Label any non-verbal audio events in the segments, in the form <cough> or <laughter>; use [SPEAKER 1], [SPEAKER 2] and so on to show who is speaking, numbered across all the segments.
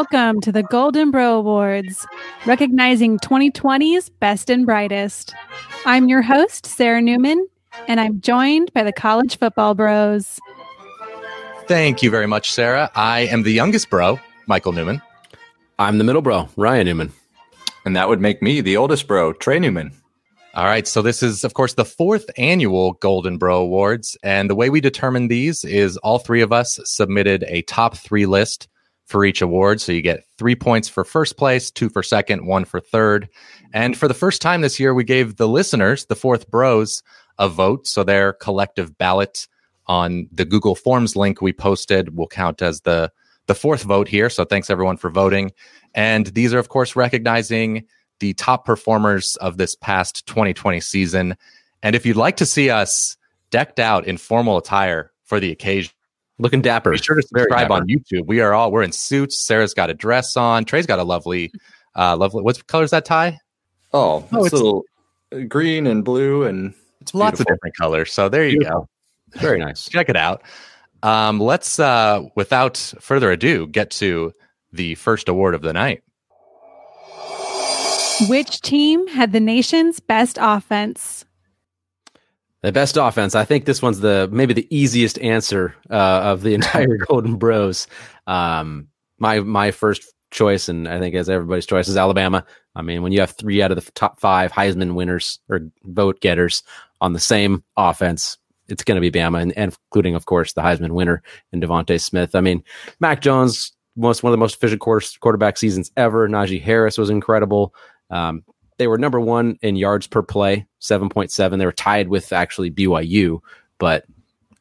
[SPEAKER 1] welcome to the Golden Bro Awards, recognizing 2020's best and brightest. I'm your host, Sarah Newman, and I'm joined by the College Football Bros.
[SPEAKER 2] Thank you very much, Sarah. I am the youngest bro, Michael Newman.
[SPEAKER 3] I'm the middle bro, Ryan Newman.
[SPEAKER 4] And that would make me the oldest bro, Trey Newman.
[SPEAKER 2] All right. So this is, of course, the fourth annual Golden Bro Awards. And the way we determine these is all three of us submitted a top three list for each award. So you get three points for first place, two for second, one for third. And for the first time this year, we gave the listeners, the fourth bros, a vote. So their collective ballot on the Google Forms link we posted will count as the the fourth vote here. So thanks everyone for voting. And these are, of course, recognizing the top performers of this past 2020 season. And if you'd like to see us decked out in formal attire for the occasion,
[SPEAKER 3] looking dapper,
[SPEAKER 2] be sure to subscribe on YouTube. We are all we're in suits. Sarah's got a dress on. Trey's got a lovely, uh, lovely. What color is that tie?
[SPEAKER 4] Oh, oh it's, a little green and blue, and
[SPEAKER 2] it's lots beautiful. of different colors. So there you beautiful.
[SPEAKER 3] go. Very nice.
[SPEAKER 2] Check it out. Um, let's, uh, without further ado, get to the first award of the night.
[SPEAKER 1] Which team had the nation's best offense?
[SPEAKER 3] The best offense. I think this one's the maybe the easiest answer uh, of the <laughs> entire <laughs> Golden Bros. Um, my my first choice, and I think as everybody's choice, is Alabama. I mean, when you have three out of the top five Heisman winners or vote getters on the same offense, it's going to be Bama, and, and, including, of course, the Heisman winner in DeVonta Smith. I mean, Mac Jones, most one of the most efficient quarter, quarterback seasons ever. Najee Harris was incredible. Um, they were number one in yards per play, 7.7. They were tied with actually BYU, but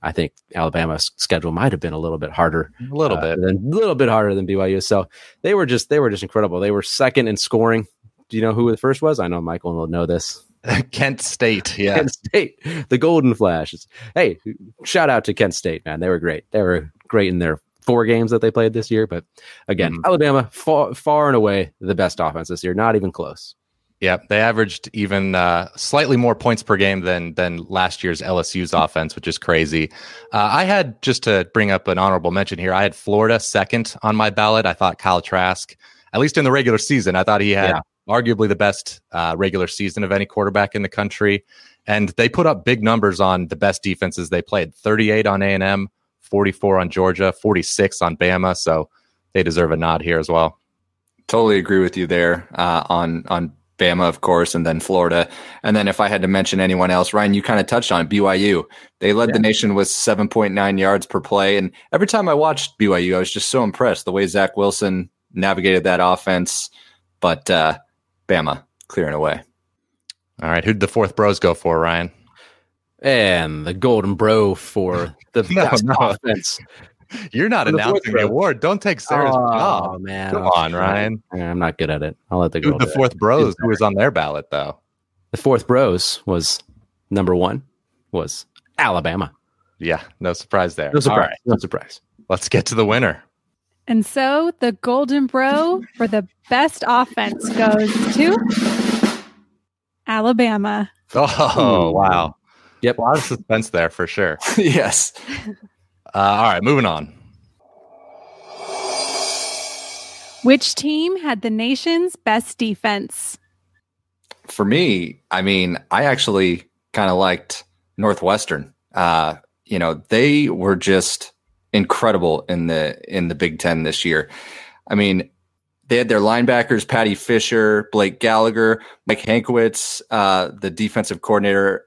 [SPEAKER 3] I think Alabama's schedule might have been a little bit harder,
[SPEAKER 2] a little uh, bit,
[SPEAKER 3] a little bit harder than BYU. So they were just they were just incredible. They were second in scoring. Do you know who the first was? I know Michael will know this. <laughs>
[SPEAKER 2] Kent State, yeah,
[SPEAKER 3] Kent State, the Golden Flashes. Hey, shout out to Kent State, man. They were great. They were great in their four games that they played this year. But again, mm-hmm. Alabama far, far and away the best offense this year. Not even close.
[SPEAKER 2] Yeah, they averaged even uh, slightly more points per game than than last year's LSU's offense, which is crazy. Uh, I had just to bring up an honorable mention here. I had Florida second on my ballot. I thought Kyle Trask, at least in the regular season, I thought he had yeah. arguably the best uh, regular season of any quarterback in the country. And they put up big numbers on the best defenses they played: thirty-eight on A and M, 44 on Georgia, 46 on Bama. So they deserve a nod here as well.
[SPEAKER 4] Totally agree with you there uh, on on Bama, of course, and then Florida. And then if I had to mention anyone else, Ryan, you kind of touched on BYU. They led yeah. the nation with 7.9 yards per play. And every time I watched BYU, I was just so impressed the way Zach Wilson navigated that offense. But uh, Bama clearing away.
[SPEAKER 2] All right. Who'd the fourth bros go for, Ryan?
[SPEAKER 3] And the golden bro for <laughs> the no, best no. offense. <laughs>
[SPEAKER 2] You're not announcing the, the award. Don't take Sarah's oh, job.
[SPEAKER 3] man.
[SPEAKER 2] Come on, Ryan.
[SPEAKER 3] I'm not good at it. I'll let the girl.
[SPEAKER 2] the fourth bros who was on their ballot though.
[SPEAKER 3] The fourth bros was number one was Alabama.
[SPEAKER 2] Yeah, no surprise there.
[SPEAKER 3] No surprise. Right. No surprise.
[SPEAKER 2] Let's get to the winner.
[SPEAKER 1] And so the golden bro for the best offense goes to Alabama.
[SPEAKER 2] Oh, wow. Yep, a lot of suspense there for sure. <laughs>
[SPEAKER 4] yes.
[SPEAKER 2] Uh, all right, moving on.
[SPEAKER 1] Which team had the nation's best defense?
[SPEAKER 4] For me, I mean, I actually kind of liked Northwestern. Uh, you know, they were just incredible in the in the Big Ten this year. I mean, they had their linebackers, Paddy Fisher, Blake Gallagher, Mike Hankwitz, uh, the defensive coordinator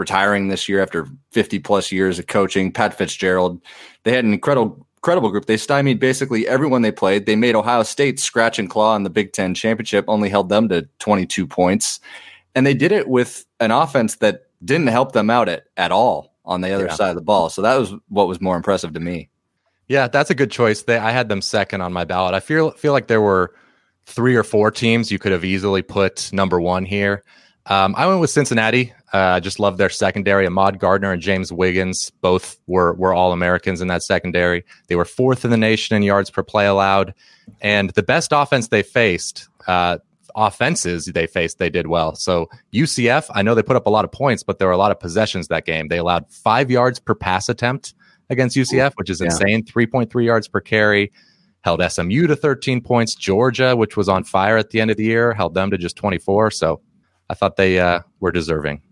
[SPEAKER 4] retiring this year after 50 plus years of coaching. Pat Fitzgerald, they had an incredible incredible group. They stymied basically everyone they played. They made Ohio State scratch and claw in the Big Ten championship, only held them to 22 points. And they did it with an offense that didn't help them out at, at all on the other yeah. side of the ball. So that was what was more impressive to me.
[SPEAKER 2] Yeah, that's a good choice. They, I had them second on my ballot. I feel feel like there were three or four teams you could have easily put number one here. Um, I went with Cincinnati. Uh, I uh, just love their secondary. Ahmad Gardner and James Wiggins both were were all Americans in that secondary. They were fourth in the nation in yards per play allowed, and the best offense they faced. Uh, offenses they faced, they did well. So UCF, I know they put up a lot of points, but there were a lot of possessions that game. They allowed five yards per pass attempt against UCF, which is insane. 3.3 yards per carry. held SMU to 13 points. Georgia, which was on fire at the end of the year, held them to just 24. So I thought they uh, were deserving.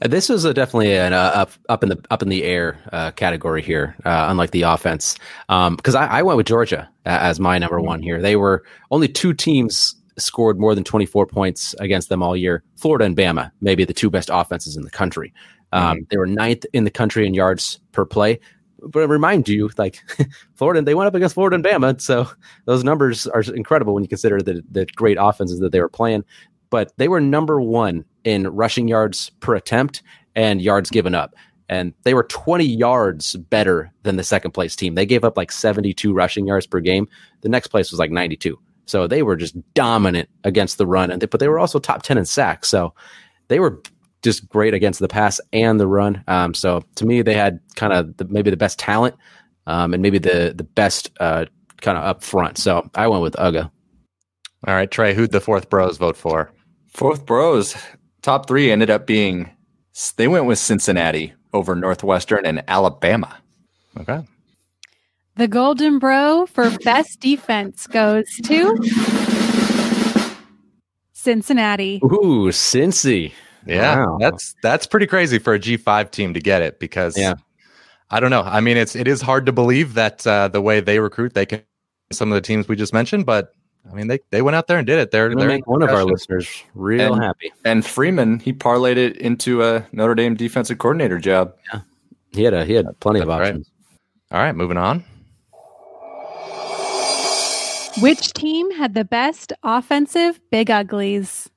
[SPEAKER 3] Uh, this was a, definitely an uh, up up in the up in the air uh, category here, uh, unlike the offense. Because um, I, I, went with Georgia as my number one here. They were only two teams scored more than 24 points against them all year. Florida and Bama, maybe the two best offenses in the country. Um, mm-hmm. They were ninth in the country in yards per play. But I remind you, like <laughs> Florida, they went up against Florida and Bama, so those numbers are incredible when you consider the the great offenses that they were playing. But they were number one in rushing yards per attempt and yards given up. And they were 20 yards better than the second place team. They gave up like 72 rushing yards per game. The next place was like 92. So they were just dominant against the run, and they, but they were also top 10 in sacks. So they were just great against the pass and the run. Um, so to me, they had kind of maybe the best talent um, and maybe the the best uh, kind of up front. So I went with Uga.
[SPEAKER 2] All right, Trey, who'd the fourth bros vote for?
[SPEAKER 4] Fourth bros top three ended up being they went with Cincinnati over Northwestern and Alabama.
[SPEAKER 2] Okay.
[SPEAKER 1] The Golden Bro for best defense goes to Cincinnati.
[SPEAKER 3] Ooh, Cincy.
[SPEAKER 2] Yeah, wow. that's that's pretty crazy for a G five team to get it because yeah. I don't know. I mean, it's it is hard to believe that uh, the way they recruit, they can some of the teams we just mentioned, but I mean, they, they went out there and did it. They're, they're
[SPEAKER 3] make one of our listeners real
[SPEAKER 4] and,
[SPEAKER 3] happy.
[SPEAKER 4] And Freeman, he parlayed it into a Notre Dame defensive coordinator job.
[SPEAKER 3] Yeah, he had a he had plenty That's of options.
[SPEAKER 2] Right. All right, moving on.
[SPEAKER 1] Which team had the best offensive big uglies?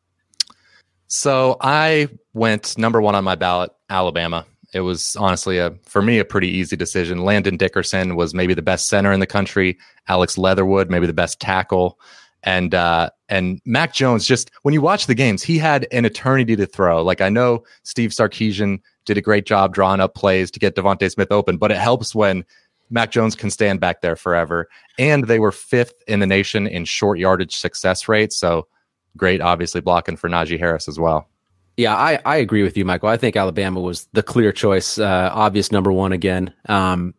[SPEAKER 2] So I went number one on my ballot, Alabama. It was honestly a for me a pretty easy decision. Landon Dickerson was maybe the best center in the country. Alex Leatherwood, maybe the best tackle, and uh, and Mac Jones. Just when you watch the games, he had an eternity to throw. Like I know Steve Sarkisian did a great job drawing up plays to get DeVonta Smith open, but it helps when Mac Jones can stand back there forever. And they were fifth in the nation in short yardage success rate. So great, obviously blocking for Najee Harris as well.
[SPEAKER 3] Yeah, I, I agree with you, Michael. I think Alabama was the clear choice, uh, obvious number one again. Um,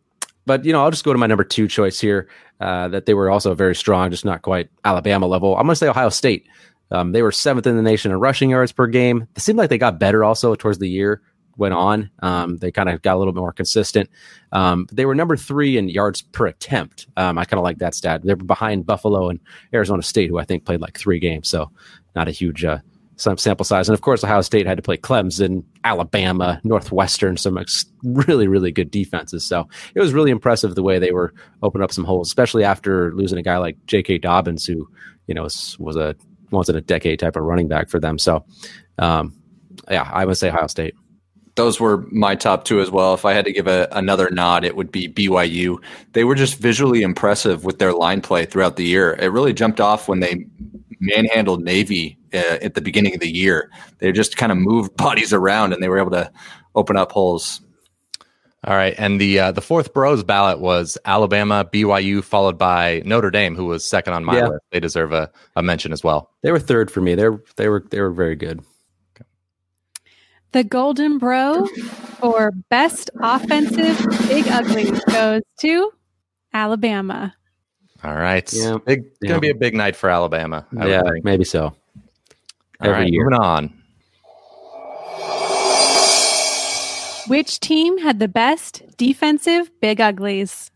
[SPEAKER 3] but you know, I'll just go to my number two choice here. Uh, that they were also very strong, just not quite Alabama level. I'm going to say Ohio State. Um, they were seventh in the nation in rushing yards per game. It seemed like they got better also towards the year went on. Um, they kind of got a little bit more consistent. Um, they were number three in yards per attempt. Um, I kind of like that stat. They were behind Buffalo and Arizona State, who I think played like three games, so not a huge uh, some sample size. And of course, Ohio State had to play Clemson, Alabama, Northwestern, some ex- really, really good defenses. So it was really impressive the way they were opening up some holes, especially after losing a guy like J.K. Dobbins, who you know was, was a once in a decade type of running back for them. So um, yeah, I would say Ohio State.
[SPEAKER 4] Those were my top two as well. If I had to give a, another nod, it would be BYU. They were just visually impressive with their line play throughout the year. It really jumped off when they manhandled Navy uh, at the beginning of the year. They just kind of moved <laughs> bodies around and they were able to open up holes.
[SPEAKER 2] All right, and the uh, the fourth Bros ballot was Alabama, BYU, followed by Notre Dame, who was second on my yeah. list. They deserve a, a mention as well.
[SPEAKER 3] They were third for me. They were they were they were very good.
[SPEAKER 1] The Golden Bro for best offensive big ugly goes to Alabama.
[SPEAKER 2] All right. Yeah. Big, yeah. Gonna be a big night for Alabama.
[SPEAKER 3] I yeah, maybe so.
[SPEAKER 2] Every All right, year. moving on.
[SPEAKER 1] Which team had the best defensive big uglies?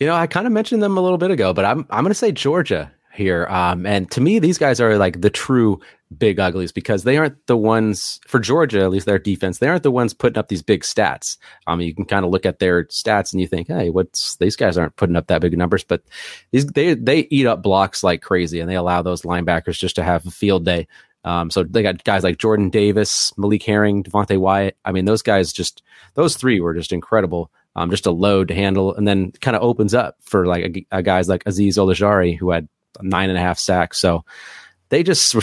[SPEAKER 3] You know, I kind of mentioned them a little bit ago, but I'm I'm going to say Georgia here. Um, and to me, these guys are like the true big uglies because they aren't the ones for Georgia, at least their defense. They aren't the ones putting up these big stats. I Um, you can kind of look at their stats and you think, hey, what's these guys aren't putting up that big numbers, but these they they eat up blocks like crazy and they allow those linebackers just to have a field day. Um, so they got guys like Jordan Davis, Malik Herring, Devonte Wyatt. I mean, those guys just those three were just incredible. Um, just a load to handle, and then kind of opens up for like a, a guys like Azeez Ojulari who had nine and a half sacks. So they just were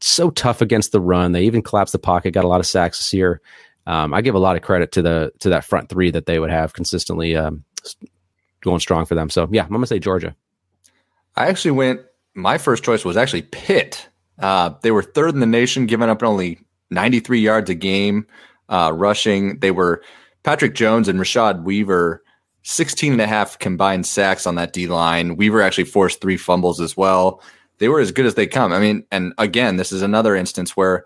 [SPEAKER 3] so tough against the run. They even collapsed the pocket, got a lot of sacks this year. Um, I give a lot of credit to the to that front three that they would have consistently um, going strong for them. So yeah, I'm gonna say Georgia.
[SPEAKER 4] I actually went. My first choice was actually Pitt. Uh, they were third in the nation, giving up only 93 yards a game uh, rushing. They were Patrick Jones and Rashad Weaver 16 and a half combined sacks on that D line. Weaver actually forced three fumbles as well. They were as good as they come. I mean, and again, this is another instance where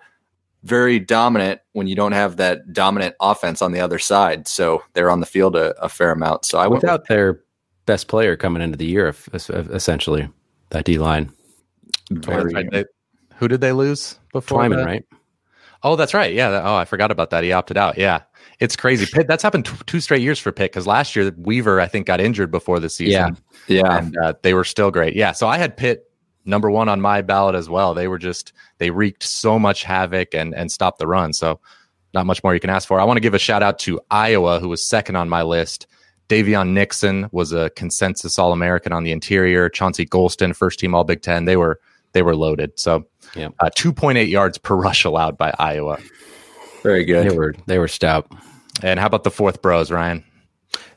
[SPEAKER 4] very dominant when you don't have that dominant offense on the other side. So they're on the field a, a fair amount. So I went
[SPEAKER 3] Without their best player coming into the year, if- if- essentially, that D line.
[SPEAKER 4] with
[SPEAKER 2] that's
[SPEAKER 4] very,
[SPEAKER 2] right. They- who did they lose before?
[SPEAKER 3] Twyman,
[SPEAKER 2] that?
[SPEAKER 3] right?
[SPEAKER 2] Oh, that's right. Yeah. Oh, I forgot about that. He opted out. Yeah. It's crazy. Pitt, that's happened t- two straight years for Pitt because last year Weaver, I think, got injured before the season.
[SPEAKER 4] yeah.
[SPEAKER 2] and uh, they were still great. Yeah, so I had Pitt number one on my ballot as well. They were just they wreaked so much havoc and and stopped the run. So not much more you can ask for. I want to give a shout out to Iowa, who was second on my list. Daviyon Nixon was a consensus All American on the interior. Chauncey Golston, first team All Big Ten. They were they were loaded. So
[SPEAKER 3] Yeah.
[SPEAKER 2] uh, two point eight yards per rush allowed by Iowa.
[SPEAKER 4] Very good.
[SPEAKER 3] They were they were stout.
[SPEAKER 2] And how about the fourth bros, Ryan?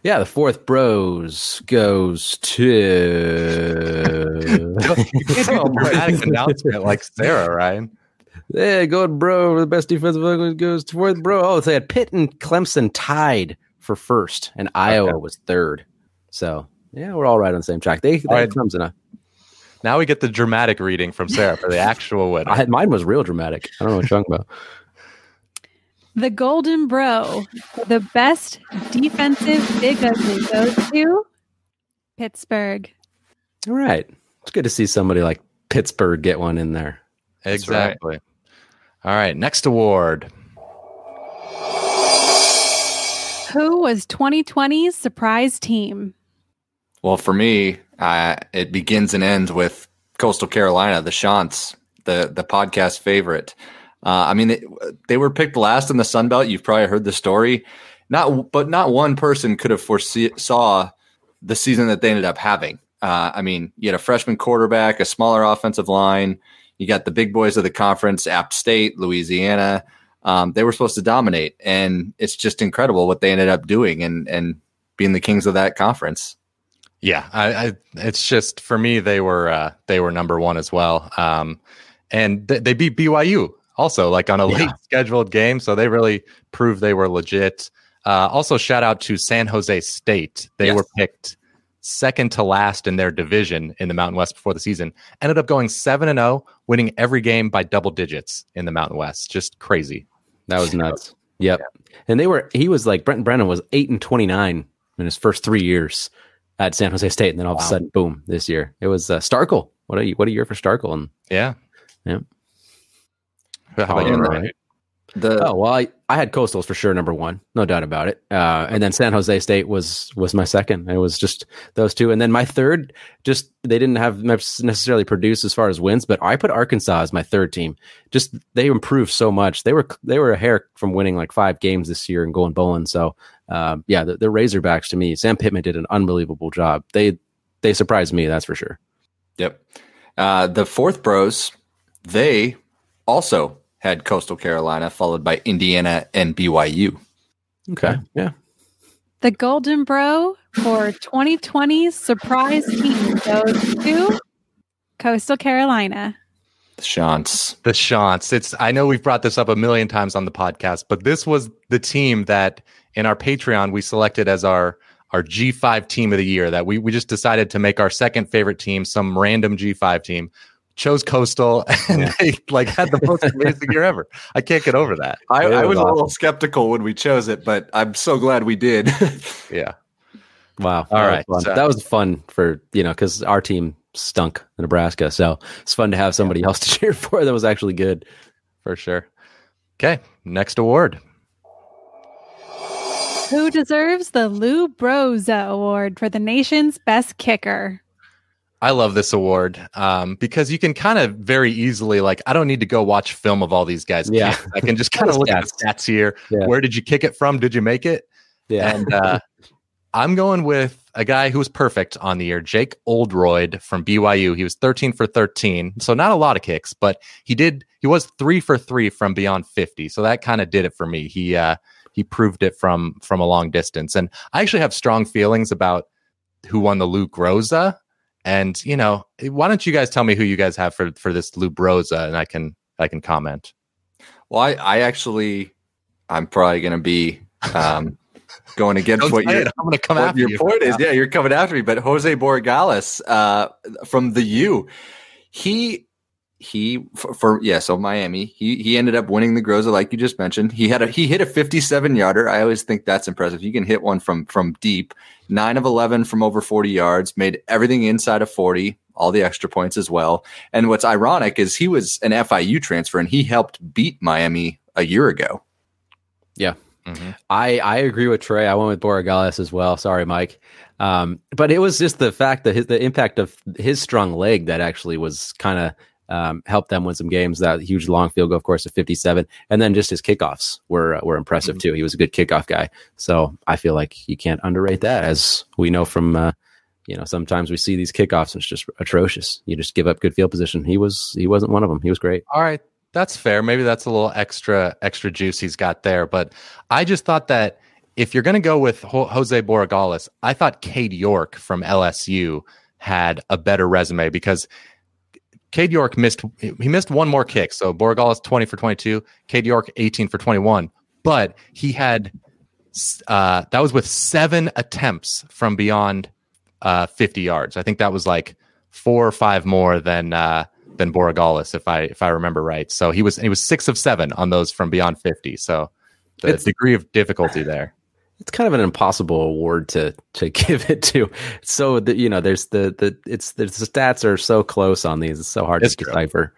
[SPEAKER 3] Yeah, the fourth bros goes to <laughs>
[SPEAKER 2] dramatic <laughs> announcement like Sarah, Ryan.
[SPEAKER 3] Yeah, going bro. The best defensive line goes to fourth bro. Oh, they had Pitt and Clemson tied for first, and Iowa
[SPEAKER 2] Okay.
[SPEAKER 3] was third. So yeah, we're all right on the same track. They, they had
[SPEAKER 2] right.
[SPEAKER 3] Clemson. uh,
[SPEAKER 2] Now we get the dramatic reading from Sarah for the <laughs> actual winner.
[SPEAKER 3] I had mine was real dramatic. I don't know what you're talking about.
[SPEAKER 1] The Golden Bro, the best defensive big ugly goes to Pittsburgh.
[SPEAKER 3] All right, it's good to see somebody like Pittsburgh get one in there.
[SPEAKER 4] That's right.
[SPEAKER 2] Exactly. All right. Next award.
[SPEAKER 1] Who was 2020's surprise team?
[SPEAKER 4] Well, for me, uh, it begins and ends with Coastal Carolina, the Chants, the the podcast favorite. Uh, I mean, they, they were picked last in the Sun Belt. You've probably heard the story. Not, but not one person could have foresaw the season that they ended up having. Uh, I mean, you had a freshman quarterback, a smaller offensive line. You got the big boys of the conference, App State, Louisiana. Um, they were supposed to dominate, and it's just incredible what they ended up doing and and being the kings of that conference.
[SPEAKER 2] Yeah, I, I it's just for me they were uh, they were number one as well, um, and th- they beat BYU also like on a
[SPEAKER 3] Yeah.
[SPEAKER 2] late <laughs> scheduled game, so they really proved they were legit. Uh, also, shout out to San Jose State. They
[SPEAKER 4] Yes.
[SPEAKER 2] were picked second to last in their division in the Mountain West before the season. Ended up going seven and zero, winning every game by double digits in the Mountain West. Just crazy.
[SPEAKER 3] That was nuts. <laughs> Yep. And they were he was like Brenton Brennan was eight and twenty nine in his first three years at San Jose State, and then all of a sudden, boom! This year it was uh, Starkle. What a what a year for Starkle! And
[SPEAKER 2] Yeah.
[SPEAKER 3] Yeah.
[SPEAKER 2] How about you, Ryan?
[SPEAKER 4] The
[SPEAKER 3] oh well, I, I had Coastals for sure number one, no doubt about it. Uh, and then San Jose State was was my second. It was just those two, and then my third. Just they didn't have necessarily produce as far as wins, but I put Arkansas as my third team. Just they improved so much. They were they were a hair from winning like five games this year and going bowling. So um, yeah, the, the Razorbacks to me, Sam Pittman did an unbelievable job. They they surprised me, that's for sure.
[SPEAKER 4] Yep. Uh, the fourth bros, they also had Coastal Carolina, followed by Indiana and BYU.
[SPEAKER 3] Okay, yeah.
[SPEAKER 1] The Golden Bro for 2020's surprise team goes to Coastal Carolina.
[SPEAKER 4] The Chants.
[SPEAKER 2] the Chants. It's I know we've brought this up a million times on the podcast, but this was the team that in our Patreon we selected as our our G5 team of the year that we we just decided to make our second favorite team, some random G5 team. Chose Coastal <laughs> and
[SPEAKER 3] Yeah.
[SPEAKER 2] they like had the most amazing year ever. I can't get over that.
[SPEAKER 4] I, I
[SPEAKER 3] was
[SPEAKER 4] was a little skeptical when we chose it, but I'm so glad we did. <laughs>
[SPEAKER 2] Yeah.
[SPEAKER 3] Wow.
[SPEAKER 2] All
[SPEAKER 3] that
[SPEAKER 2] right,
[SPEAKER 3] Was fun.
[SPEAKER 2] so-
[SPEAKER 3] that was fun for, you know, because our team stunk in Nebraska. So it's fun to have somebody else to <laughs> cheer for that was actually good.
[SPEAKER 2] For sure. Okay, next award.
[SPEAKER 1] Who deserves the Lou Broza Award for the nation's best kicker?
[SPEAKER 2] I love this award um, because you can kind of very easily, like, I don't need to go watch film of all these guys.
[SPEAKER 3] Yeah.
[SPEAKER 2] kicks. I can just <laughs> kind of look at the stats here.
[SPEAKER 3] Yeah.
[SPEAKER 2] Where did you kick it from? Did you make it?
[SPEAKER 3] Yeah.
[SPEAKER 2] And uh, <laughs> I'm going with a guy who was perfect on the year, Jake Oldroyd from BYU. He was 13 for 13, so not a lot of kicks, but he did. He was three for three from beyond 50, so that kind of did it for me. He uh, he proved it from from a long distance, and I actually have strong feelings about who won the Lou Groza. And you know, why don't you guys tell me who you guys have for for this Lou Groza, and I can I can comment.
[SPEAKER 4] well, I, I actually, I'm probably going to be um, <laughs> going against what
[SPEAKER 2] say
[SPEAKER 4] you're.
[SPEAKER 2] I'm going to come after
[SPEAKER 4] your
[SPEAKER 2] you.
[SPEAKER 4] point is. <laughs> Yeah, you're coming after me. But Jose Borregales uh, from the U, he he for, for yeah. So Miami, he he ended up winning the Groza, like you just mentioned. He had a he hit a 57 yarder. I always think that's impressive. You can hit one from from deep. Nine of 11 from over 40 yards. Made everything inside of 40. All the extra points as well. And what's ironic is he was an FIU transfer and he helped beat Miami a year ago.
[SPEAKER 2] Mhm.
[SPEAKER 3] I, I agree with Trey. I went with Borregales as well. Sorry, Mike. Um, but it was just the fact that his, the impact of his strong leg that actually was kind of um, helped them win some games. That huge long field goal, of course, of 57. And then just his kickoffs were, were impressive too. He was a good kickoff guy. So I feel like you can't underrate that as we know from, uh, you know, sometimes we see these kickoffs and it's just atrocious. You just give up good field position. He was, he wasn't one of them. He was great.
[SPEAKER 2] All right, that's fair. Maybe that's a little extra extra juice he's got there. But I just thought that if you're going to go with Ho- Jose Borregales, I thought Cade York from LSU had a better resume because Cade York missed he missed one more kick. So Borregales 20 for 22, Cade York 18 for 21, but he had uh, that was with seven attempts from beyond uh, 50 yards. I think that was like four or five more than uh, than Borregales, if I if I remember right. So he was he was six of seven on those from beyond 50. So the
[SPEAKER 3] It's-
[SPEAKER 2] degree of difficulty there.
[SPEAKER 3] It's kind of an impossible award to to <laughs> give it to. So the, you know, there's the the it's the stats are so close on these. It's so hard
[SPEAKER 2] It's
[SPEAKER 3] to
[SPEAKER 2] true.
[SPEAKER 3] decipher.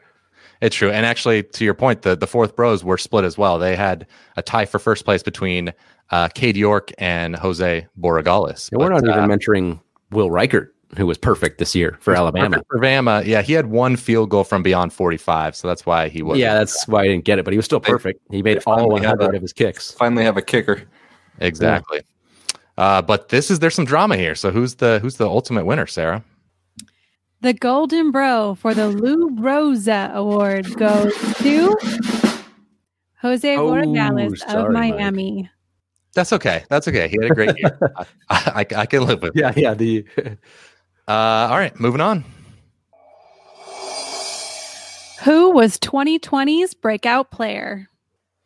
[SPEAKER 2] It's true. And actually, to your point, the, the fourth bros were split as well. They had a tie for first place between uh, Cade York and Jose Borregales.
[SPEAKER 3] And we're not
[SPEAKER 2] uh,
[SPEAKER 3] even mentioning Will Reichard, who was perfect this year for Alabama.
[SPEAKER 2] For Bama, yeah, he had one field goal from beyond 45, so that's why he was.
[SPEAKER 3] Yeah, that's why I didn't get it, but he was still perfect. He made all 100
[SPEAKER 4] a-
[SPEAKER 3] of his kicks.
[SPEAKER 4] Finally, have a kicker.
[SPEAKER 2] Exactly. Uh, but this is there's some drama here. So who's the who's the ultimate winner, Sarah?
[SPEAKER 1] The Golden Bro for the Lou Rosa Award goes to Jose
[SPEAKER 3] Oh,
[SPEAKER 1] Borregales of
[SPEAKER 3] sorry, Mike.
[SPEAKER 1] Miami.
[SPEAKER 2] That's okay. That's okay. He had a great year. <laughs> I, I, I can live with. it.
[SPEAKER 3] Yeah, yeah. The <laughs>
[SPEAKER 2] Uh, all right, moving on.
[SPEAKER 1] Who was 2020's breakout player?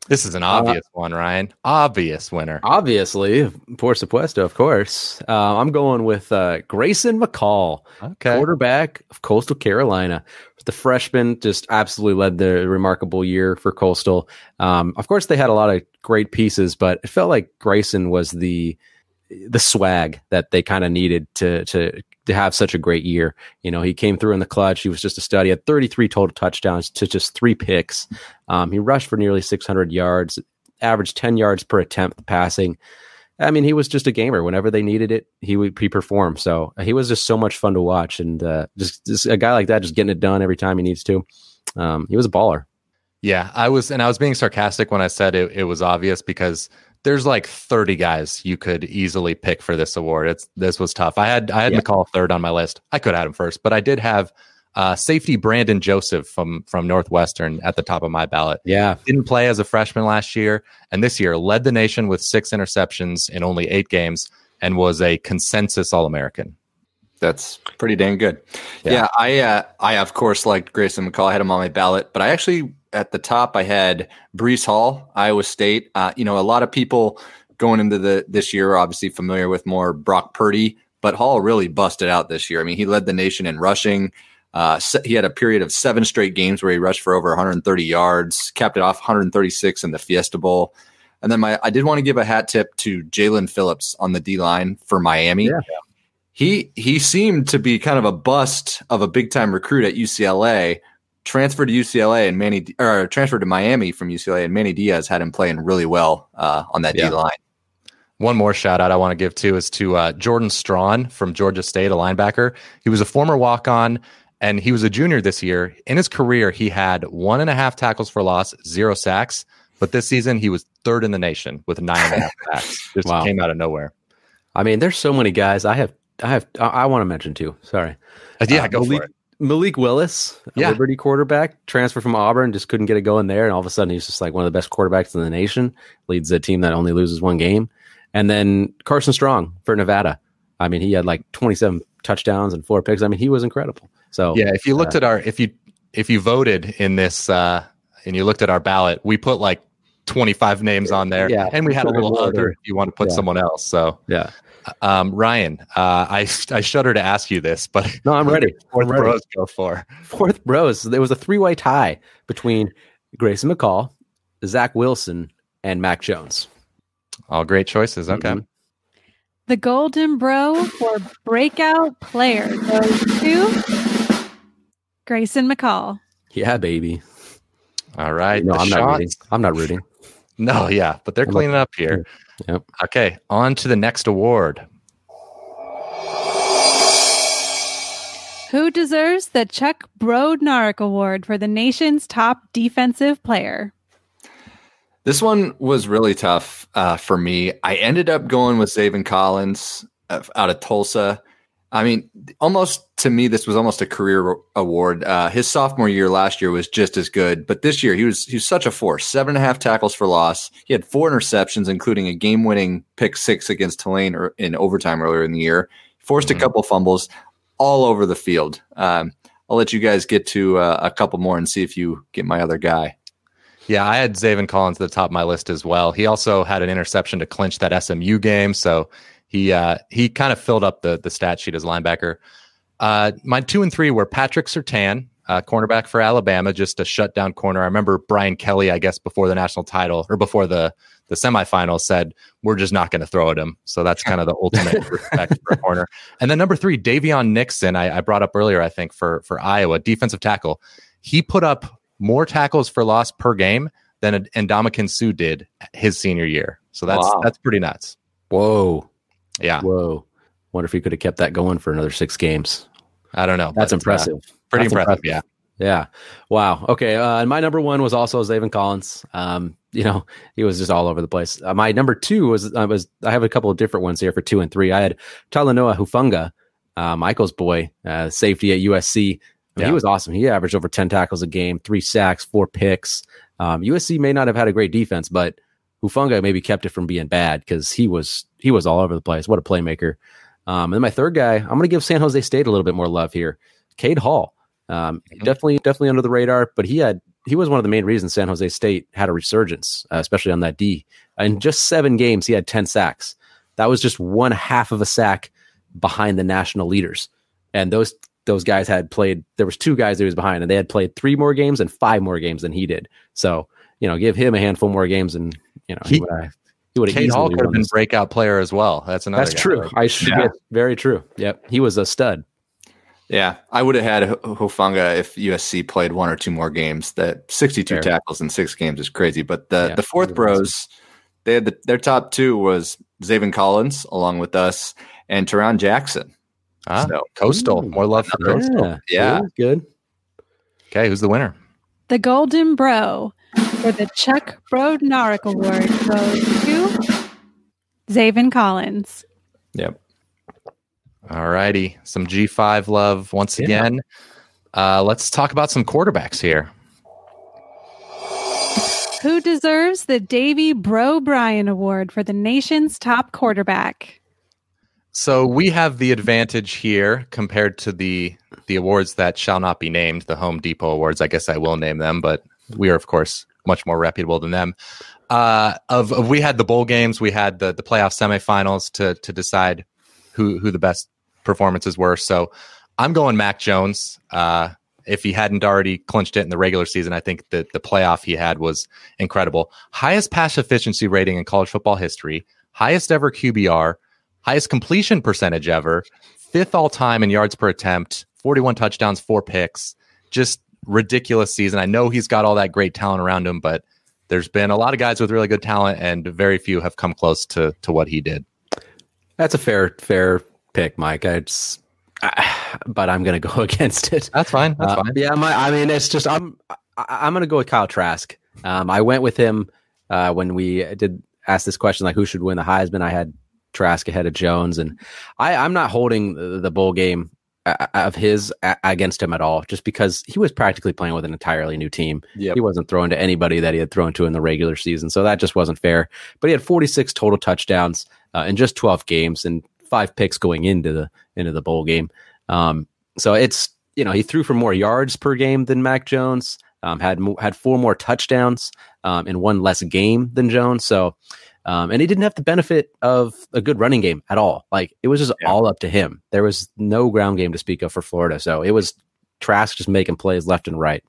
[SPEAKER 2] This is an obvious one, Ryan. Obvious winner.
[SPEAKER 3] obviously por supuesto, of course. Uh, I'm going with uh, Grayson McCall.
[SPEAKER 2] Okay.
[SPEAKER 3] quarterback of Coastal Carolina. The freshman just absolutely led the remarkable year for Coastal. Um, of course, they had a lot of great pieces, but it felt like Grayson was the the swag that they kind of needed to to to have such a great year. You know, he came through in the clutch. He was just a stud. He had 33 total touchdowns to just three picks. Um, he rushed for nearly 600 yards, averaged 10 yards per attempt passing. I mean, he was just a gamer. Whenever they needed it, he would he perform. So he was just so much fun to watch, and uh, just, just a guy like that, just getting it done every time he needs to. Um, he was a baller.
[SPEAKER 2] Yeah, I was, and I was being sarcastic when I said it, it was obvious because there's like 30 guys you could easily pick for this award. It's this was tough. I had I had
[SPEAKER 3] Yeah.
[SPEAKER 2] McCall third on my list. I could have had him first, but I did have uh, safety Brandon Joseph from from Northwestern at the top of my ballot.
[SPEAKER 3] Yeah,
[SPEAKER 2] Didn't play as a freshman last year, and this year led the nation with six interceptions in only eight games, and was a consensus All American.
[SPEAKER 4] That's pretty dang good.
[SPEAKER 2] Yeah.
[SPEAKER 4] Yeah, I uh, I of course liked Grayson McCall. I had him on my ballot, but I actually at the top I had Breece Hall, Iowa State. Uh, you know, a lot of people going into the this year are obviously familiar with more Brock Purdy, but Hall really busted out this year. I mean, he led the nation in rushing. Uh, he had a period of seven straight games where he rushed for over 130 yards, capped it off 136 in the Fiesta Bowl. And then my I did want to give a hat tip to Jaelan Phillips on the D line for Miami.
[SPEAKER 3] Yeah.
[SPEAKER 4] He he seemed to be kind of a bust of a big time recruit at UCLA. Transferred to UCLA and Manny or transferred to Miami from UCLA and Manny Diaz had him playing really well uh, on that
[SPEAKER 2] Yeah.
[SPEAKER 4] D line.
[SPEAKER 2] One more shout out I want to give to is to uh, Jordan Strawn from Georgia State, a linebacker. He was a former walk on and he was a junior this year. In his career, he had one and a half tackles for loss, zero sacks. But this season, he was third in the nation with nine and a half <laughs> sacks. Just
[SPEAKER 3] Wow.
[SPEAKER 2] came out of nowhere.
[SPEAKER 3] I mean, there's so many guys. I have, I have, I, I want to mention too. Sorry,
[SPEAKER 2] Uh, yeah,
[SPEAKER 3] Uh,
[SPEAKER 2] go
[SPEAKER 3] Malik,
[SPEAKER 2] for it.
[SPEAKER 3] Malik Willis, a
[SPEAKER 2] Yeah.
[SPEAKER 3] Liberty quarterback, transfer from Auburn, just couldn't get it going there, and all of a sudden he's just like one of the best quarterbacks in the nation. Leads a team that only loses one game, and then Carson Strong for Nevada. I mean, he had like 27 touchdowns and four picks. I mean, he was incredible. So
[SPEAKER 2] Yeah, if you looked at our if you if you voted in this uh and you looked at our ballot, we put like 25 names on there.
[SPEAKER 3] Yeah.
[SPEAKER 2] And we had a little other if you want to put
[SPEAKER 3] Yeah.
[SPEAKER 2] someone else. So,
[SPEAKER 3] Yeah.
[SPEAKER 2] Um, Ryan, uh, I, I shudder to ask you this, but
[SPEAKER 3] No, I'm <laughs> ready.
[SPEAKER 2] fourth
[SPEAKER 3] I'm ready.
[SPEAKER 2] bros go for.
[SPEAKER 3] Fourth bros. There was a three way tie between Grayson McCall, Zach Wilson, and Mac Jones.
[SPEAKER 2] All great choices. Okay.
[SPEAKER 3] Mhm.
[SPEAKER 1] The Golden Bro for breakout player goes to Grayson McCall.
[SPEAKER 3] Yeah, baby.
[SPEAKER 2] All right.
[SPEAKER 3] No, I'm not rooting. I'm not rooting. <laughs>
[SPEAKER 2] No, yeah, but they're
[SPEAKER 3] I'm
[SPEAKER 2] cleaning up here.
[SPEAKER 3] Yep.
[SPEAKER 2] Okay, on to the next award.
[SPEAKER 1] Who deserves the Chuck Brodnarik Award for the nation's top defensive player?
[SPEAKER 4] This one was really tough uh, for me. I ended up going with Zaven Collins uh, out of Tulsa. I mean, almost to me, this was almost a career award. Uh, his sophomore year last year was just as good, but this year he was he was such a force. Seven and a half tackles for loss. He had four interceptions, including a game-winning pick six against Tulane in overtime earlier in the year. Forced
[SPEAKER 2] Mhm.
[SPEAKER 4] a couple fumbles all over the field. Um, I'll let you guys get to uh, a couple more and see if you get my other guy.
[SPEAKER 2] Yeah, I had Zaven Collins at the top of my list as well. He also had an interception to clinch that SMU game, so he uh, he kind of filled up the the stat sheet as linebacker. Uh, my two and three were Patrick Surtain, uh, cornerback for Alabama, just a shutdown corner. I remember Brian Kelly, I guess, before the national title or before the the semifinals, said we're just not going to throw at him. So that's kind of the ultimate <laughs> respect for a corner. And then number three, Daviyon Nixon, I, I brought up earlier, I think for for Iowa, defensive tackle. He put up more tackles for loss per game than Ndamukong Suh did his senior year. So that's
[SPEAKER 4] Wow.
[SPEAKER 2] that's pretty nuts.
[SPEAKER 3] Whoa.
[SPEAKER 2] Yeah,
[SPEAKER 3] Whoa. Wonder if he could have kept that going for another six games.
[SPEAKER 2] I don't know.
[SPEAKER 3] That's
[SPEAKER 2] uh,
[SPEAKER 3] impressive.
[SPEAKER 2] pretty
[SPEAKER 3] That's
[SPEAKER 2] impressive.
[SPEAKER 3] impressive.
[SPEAKER 2] Yeah.
[SPEAKER 3] Yeah. Wow. Okay. Uh, and my number one was also Zaven Collins. Um, you know, he was just all over the place. Uh, my number two was I was I have a couple of different ones here for two and three. I had Talanoa Hufanga, uh, Michael's boy, uh, safety at USC. I mean,
[SPEAKER 2] Yeah.
[SPEAKER 3] He was awesome. He averaged over ten tackles a game, three sacks, four picks. Um, USC may not have had a great defense, but Hufanga maybe kept it from being bad because he was he was all over the place. What a playmaker! Um, and then my third guy, I'm going to give San Jose State a little bit more love here. Cade Hall, um,
[SPEAKER 2] Mhm.
[SPEAKER 3] definitely definitely under the radar, but he had he was one of the main reasons San Jose State had a resurgence, uh, especially on that D. In just seven games, he had ten sacks. That was just one half of a sack behind the national leaders, and those those guys had played. There was two guys that he was behind, and they had played three more games and five more games than he did. So you know, give him a handful more games, and you know he,
[SPEAKER 2] He-
[SPEAKER 3] would have he would have
[SPEAKER 2] Hall could have been breakout player as well. That's another.
[SPEAKER 3] That's
[SPEAKER 2] guy,
[SPEAKER 3] true.
[SPEAKER 2] right?
[SPEAKER 3] I should
[SPEAKER 4] Yeah.
[SPEAKER 3] very true. Yep, he was a stud.
[SPEAKER 4] Yeah, I would have had H- Hufanga if USC played one or two more games. That 62
[SPEAKER 3] Fair.
[SPEAKER 4] tackles in six games is crazy. But the
[SPEAKER 3] Yeah,
[SPEAKER 4] the fourth
[SPEAKER 3] it was.
[SPEAKER 4] bros, they had the, their top two was Zaven Collins along with us and Tarron Jackson.
[SPEAKER 2] Ah,
[SPEAKER 4] So-
[SPEAKER 2] Coastal.
[SPEAKER 3] Ooh.
[SPEAKER 2] More love for Coastal.
[SPEAKER 3] Yeah,
[SPEAKER 4] Yeah.
[SPEAKER 3] it good.
[SPEAKER 2] Okay, who's the winner?
[SPEAKER 1] The Golden Bro for the Chuck Brodnarik Award goes to Zaven Collins.
[SPEAKER 4] Yep.
[SPEAKER 2] All righty. Some G5 love once
[SPEAKER 3] Yeah.
[SPEAKER 2] again. Uh, let's talk about some quarterbacks here.
[SPEAKER 1] Who deserves the Davy Bro Bryan Award for the nation's top quarterback?
[SPEAKER 2] So we have the advantage here compared to the the awards that shall not be named, the Home Depot awards. I guess I will name them, but we are of course much more reputable than them. Uh, of, of we had the bowl games, we had the the playoff semifinals to to decide who who the best performances were. So I'm going Mac Jones. Uh, if he hadn't already clinched it in the regular season, I think that the playoff he had was incredible. Highest pass efficiency rating in college football history, highest ever QBR, highest completion percentage ever, fifth all time in yards per attempt, 41 touchdowns, four picks. Just ridiculous season. I know he's got all that great talent around him, but there's been a lot of guys with really good talent, and very few have come close to to what he did.
[SPEAKER 3] That's a fair fair pick, Mike. I just, I, but I'm going <laughs> to go against it.
[SPEAKER 2] That's fine. That's
[SPEAKER 3] Uh,
[SPEAKER 2] fine.
[SPEAKER 3] Yeah, my, I mean, it's just I'm I'm going to go with Kyle Trask. Um, I went with him uh, when we did ask this question, like who should win the Heisman. I had Trask ahead of Jones, and I, I'm not holding the, the bowl game of his against him at all, just because he was practically playing with an entirely new team.
[SPEAKER 4] Yep.
[SPEAKER 3] He wasn't throwing to anybody that he had thrown to in the regular season, so that just wasn't fair. But he had 46 total touchdowns uh, in just 12 games and five picks going into the into the bowl game. Um, so it's you know he threw for more yards per game than Mac Jones. Um, had mo- had four more touchdowns um, in one less game than Jones. So, um, and he didn't have the benefit of a good running game at all. Like it was just
[SPEAKER 4] Yeah.
[SPEAKER 3] all up to him. There was no ground game to speak of for Florida. So it was Trask just making plays left and right.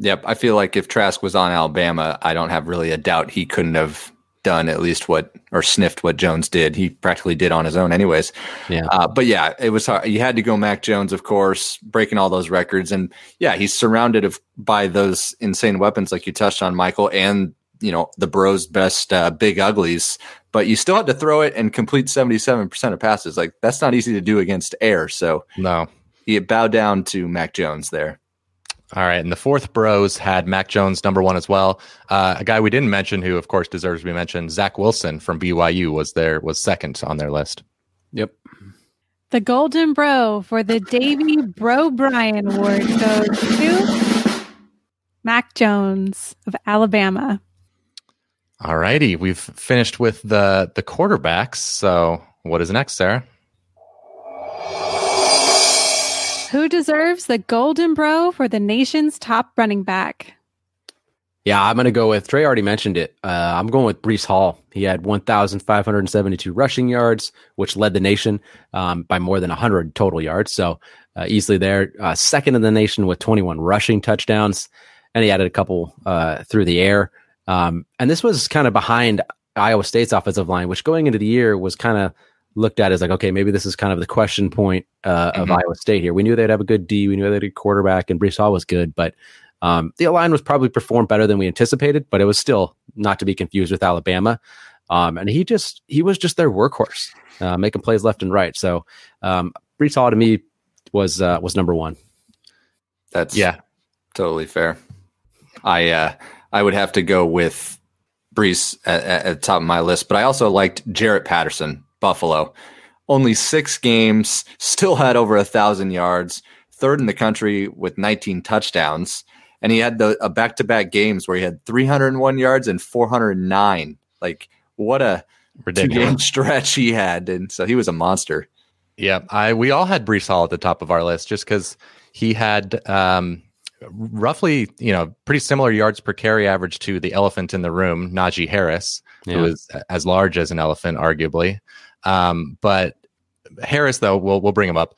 [SPEAKER 4] Yep. I feel like if Trask was on Alabama, I don't have really a doubt he couldn't have done at least what or sniffed what Jones did. He practically did on his own, anyways.
[SPEAKER 3] Yeah.
[SPEAKER 4] Uh, but yeah, it was hard. You had to go Mac Jones, of course, breaking all those records, and yeah, he's surrounded of by those insane weapons, like you touched on, Michael, and you know the Bros' best uh, big uglies. But you still had to throw it and complete seventy-seven percent of passes. Like that's not easy to do against air. So
[SPEAKER 2] No.
[SPEAKER 4] he bowed down to Mac Jones there.
[SPEAKER 2] All right, and the fourth bros had Mac Jones number one as well. Uh, a guy we didn't mention, who of course deserves to be mentioned, Zach Wilson from BYU was there was second on their list.
[SPEAKER 3] Yep.
[SPEAKER 1] The Golden Bro for the Davy Bro Bryan Award goes to Mac Jones of Alabama.
[SPEAKER 2] All righty, we've finished with the the quarterbacks. So what is next, Sarah?
[SPEAKER 1] Who deserves the Golden Bro for the nation's top running back?
[SPEAKER 3] Yeah, I'm going to go with Trey already mentioned it. Uh, I'm going with Breece Hall. He had 1,572 rushing yards, which led the nation um, by more than 100 total yards. So uh, easily there. Uh, second in the nation with 21 rushing touchdowns. And he added a couple uh, through the air. Um, and this was kind of behind Iowa State's offensive line, which going into the year was kind of looked at as like, okay, maybe this is kind of the question point uh, of
[SPEAKER 4] Mhm.
[SPEAKER 3] Iowa State here. We knew they'd have a good D. We knew they had a quarterback, and Breece Hall was good. But um, the line was probably performed better than we anticipated, but it was still not to be confused with Alabama. Um, and he just he was just their workhorse, uh, making plays left and right. So um, Breece Hall to me was uh, was number one.
[SPEAKER 4] That's
[SPEAKER 2] Yeah,
[SPEAKER 4] totally fair. I uh, I would have to go with Breece at, at the top of my list, but I also liked Jaret Patterson, Buffalo. Only six games, <laughs> still had over a thousand yards, third in the country with 19 touchdowns, and he had the a back to back games where he had 301 yards and 409. Like what a two game <laughs> stretch he had, and so he was a monster.
[SPEAKER 2] Yeah, I we all had Breece Hall at the top of our list just because he had um, roughly, you know, pretty similar yards per carry average to the elephant in the room, Najee Harris,
[SPEAKER 3] Yeah.
[SPEAKER 2] who is as large as an elephant, arguably. Um, but Harris, though, we'll we'll bring him up.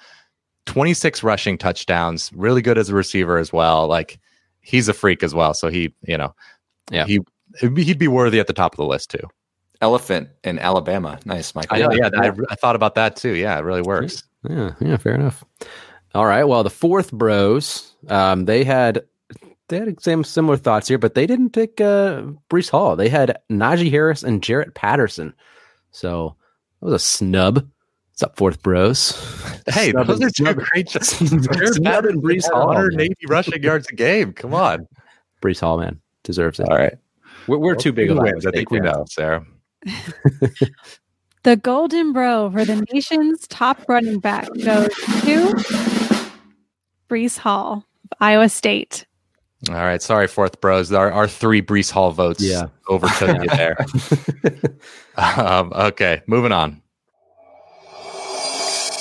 [SPEAKER 2] Twenty six rushing touchdowns, really good as a receiver as well. Like he's a freak as well. So he, you know,
[SPEAKER 3] Yeah.
[SPEAKER 2] he he'd be worthy at the top of the list too.
[SPEAKER 4] Elephant in Alabama, nice, Michael.
[SPEAKER 2] I know, yeah, I, I thought about that too. Yeah, it really works.
[SPEAKER 3] Yeah, yeah, fair enough. All right. Well, the fourth bros, um, they had they had same similar thoughts here, but they didn't pick uh, Breece Hall. They had Najee Harris and Jaret Patterson. So that was a snub. What's up, fourth bros? <laughs>
[SPEAKER 2] Hey,
[SPEAKER 3] Snub
[SPEAKER 2] those are two
[SPEAKER 3] snub-
[SPEAKER 2] great. <laughs>
[SPEAKER 3] snub and Breece Hall. man.
[SPEAKER 2] 180 rushing yards a game. Come on.
[SPEAKER 3] Breece Hall, man, deserves it.
[SPEAKER 2] All right.
[SPEAKER 3] We're, we're too big of
[SPEAKER 2] wins? I think we know, Sarah. <laughs>
[SPEAKER 1] The Golden Bro for the nation's top running back goes to Breece Hall of Iowa State.
[SPEAKER 2] All right. Sorry, fourth bros. Our, our three Breece Hall votes
[SPEAKER 3] Yeah.
[SPEAKER 2] overtook you there. <laughs> um, okay. Moving on.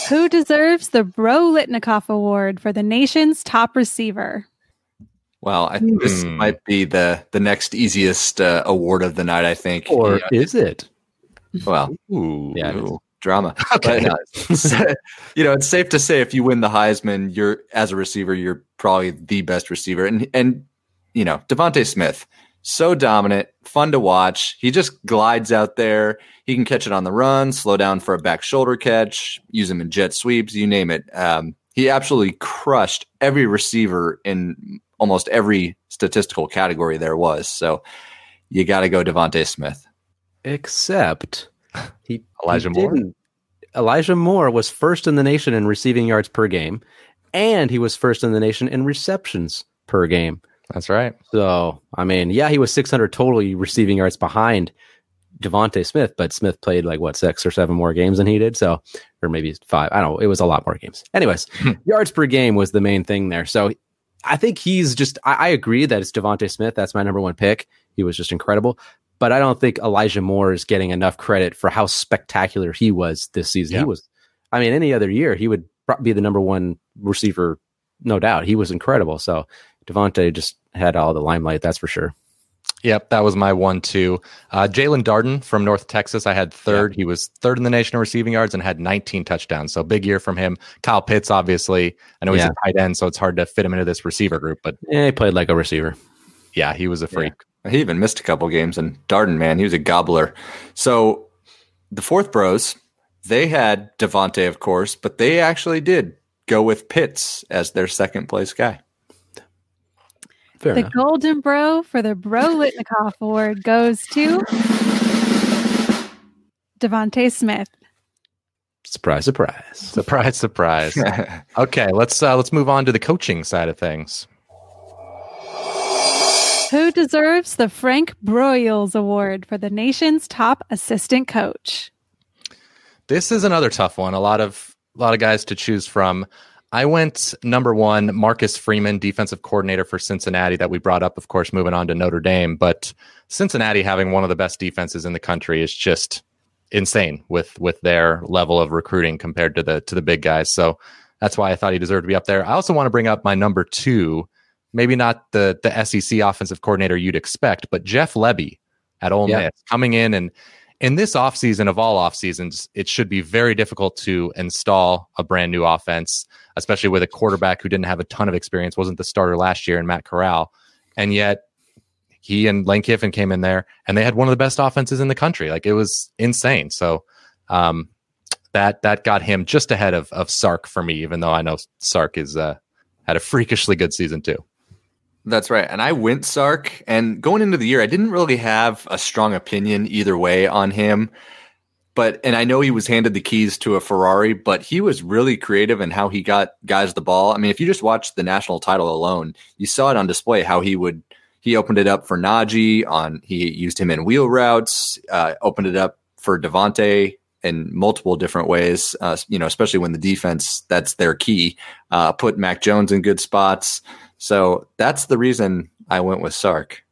[SPEAKER 1] Who deserves the Bro Litnikoff Award for the nation's top receiver?
[SPEAKER 4] Well, I think this
[SPEAKER 2] Hmm.
[SPEAKER 4] might be the the next easiest uh, award of the night. I think.
[SPEAKER 3] Or
[SPEAKER 4] Yeah,
[SPEAKER 3] is it?
[SPEAKER 4] Well,
[SPEAKER 2] Ooh.
[SPEAKER 3] Yeah.
[SPEAKER 4] drama. <laughs>
[SPEAKER 2] Okay.
[SPEAKER 4] But, it's- <laughs> you know, it's safe to say if you win the Heisman, you're as a receiver, you're probably the best receiver. And and you know, DeVonta Smith, so dominant, fun to watch. He just glides out there. He can catch it on the run, slow down for a back shoulder catch, use him in jet sweeps, you name it. Um, he absolutely crushed every receiver in almost every statistical category there was. So you got to go DeVonta Smith.
[SPEAKER 3] Except he <laughs>
[SPEAKER 2] Elijah
[SPEAKER 3] he
[SPEAKER 2] Moore?
[SPEAKER 3] didn't. Elijah Moore was first in the nation in receiving yards per game, and he was first in the nation in receptions per game.
[SPEAKER 2] That's right.
[SPEAKER 3] So, I mean, yeah, he was 600 total receiving yards behind DeVonta Smith, but Smith played like what six or seven more games than he did. So, or maybe five. I don't know. It was a lot more games. Anyways, <laughs> hmm. yards per game was the main thing there. So, I think he's just. I, I agree that it's DeVonta Smith. That's my number one pick. He was just incredible. But I don't think Elijah Moore is getting enough credit for how spectacular he was this season.
[SPEAKER 2] Yeah.
[SPEAKER 3] He was. I mean, any other year he would be the number one receiver, no doubt. He was incredible. So DeVonta just had all the limelight. That's for sure.
[SPEAKER 2] Yep, that was my one too. Uh, Jaelon Darden from North Texas, I had third. He was third in the nation in receiving yards and had 19 touchdowns. So big year from him. Kyle Pitts, obviously, I know he's
[SPEAKER 3] Yeah.
[SPEAKER 2] a tight end, so it's hard to fit him into this receiver group. But
[SPEAKER 3] Yeah, he played like a receiver.
[SPEAKER 2] yeah, he was a freak.
[SPEAKER 4] He even missed a couple games. And Darden, man, he was a gobbler. So the fourth bros, they had DeVonta, of course, but they actually did go with Pitts as their second place guy.
[SPEAKER 3] Fair
[SPEAKER 1] The
[SPEAKER 3] enough.
[SPEAKER 1] Golden Bro for the Bro Litnikoff Award goes to DeVonta Smith.
[SPEAKER 3] Surprise, surprise. <laughs>
[SPEAKER 2] Surprise, surprise. <laughs> okay, let's uh, let's move on to the coaching side of things.
[SPEAKER 1] Who deserves the Frank Broyles Award for the nation's top assistant coach?
[SPEAKER 2] This is another tough one. A lot of a lot of guys to choose from. I went number one, Marcus Freeman, defensive coordinator for Cincinnati, that we brought up, of course, moving on to Notre Dame. But Cincinnati having one of the best defenses in the country is just insane with with their level of recruiting compared to the to the big guys. So that's why I thought he deserved to be up there. I also want to bring up my number two, maybe not the the SEC offensive coordinator you'd expect, but Jeff Lebby at Ole
[SPEAKER 3] Yeah.
[SPEAKER 2] Miss coming in and in this offseason of all off seasons, it should be very difficult to install a brand new offense, especially with a quarterback who didn't have a ton of experience, wasn't the starter last year in Matt Corral. And yet he and Lane Kiffin came in there and they had one of the best offenses in the country. Like it was insane. So um, that that got him just ahead of of Sark for me, even though I know Sark is uh, had a freakishly good season too.
[SPEAKER 4] That's right. And I went Sark, and going into the year, I didn't really have a strong opinion either way on him. But, and I know he was handed the keys to a Ferrari, but he was really creative in how he got guys the ball. I mean, if you just watched the national title alone, you saw it on display how he would, he opened it up for Najee on, he used him in wheel routes, uh, opened it up for DeVonta in multiple different ways, uh, you know, especially when the defense, that's their key, uh, put Mac Jones in good spots. So that's the reason I went with Sark.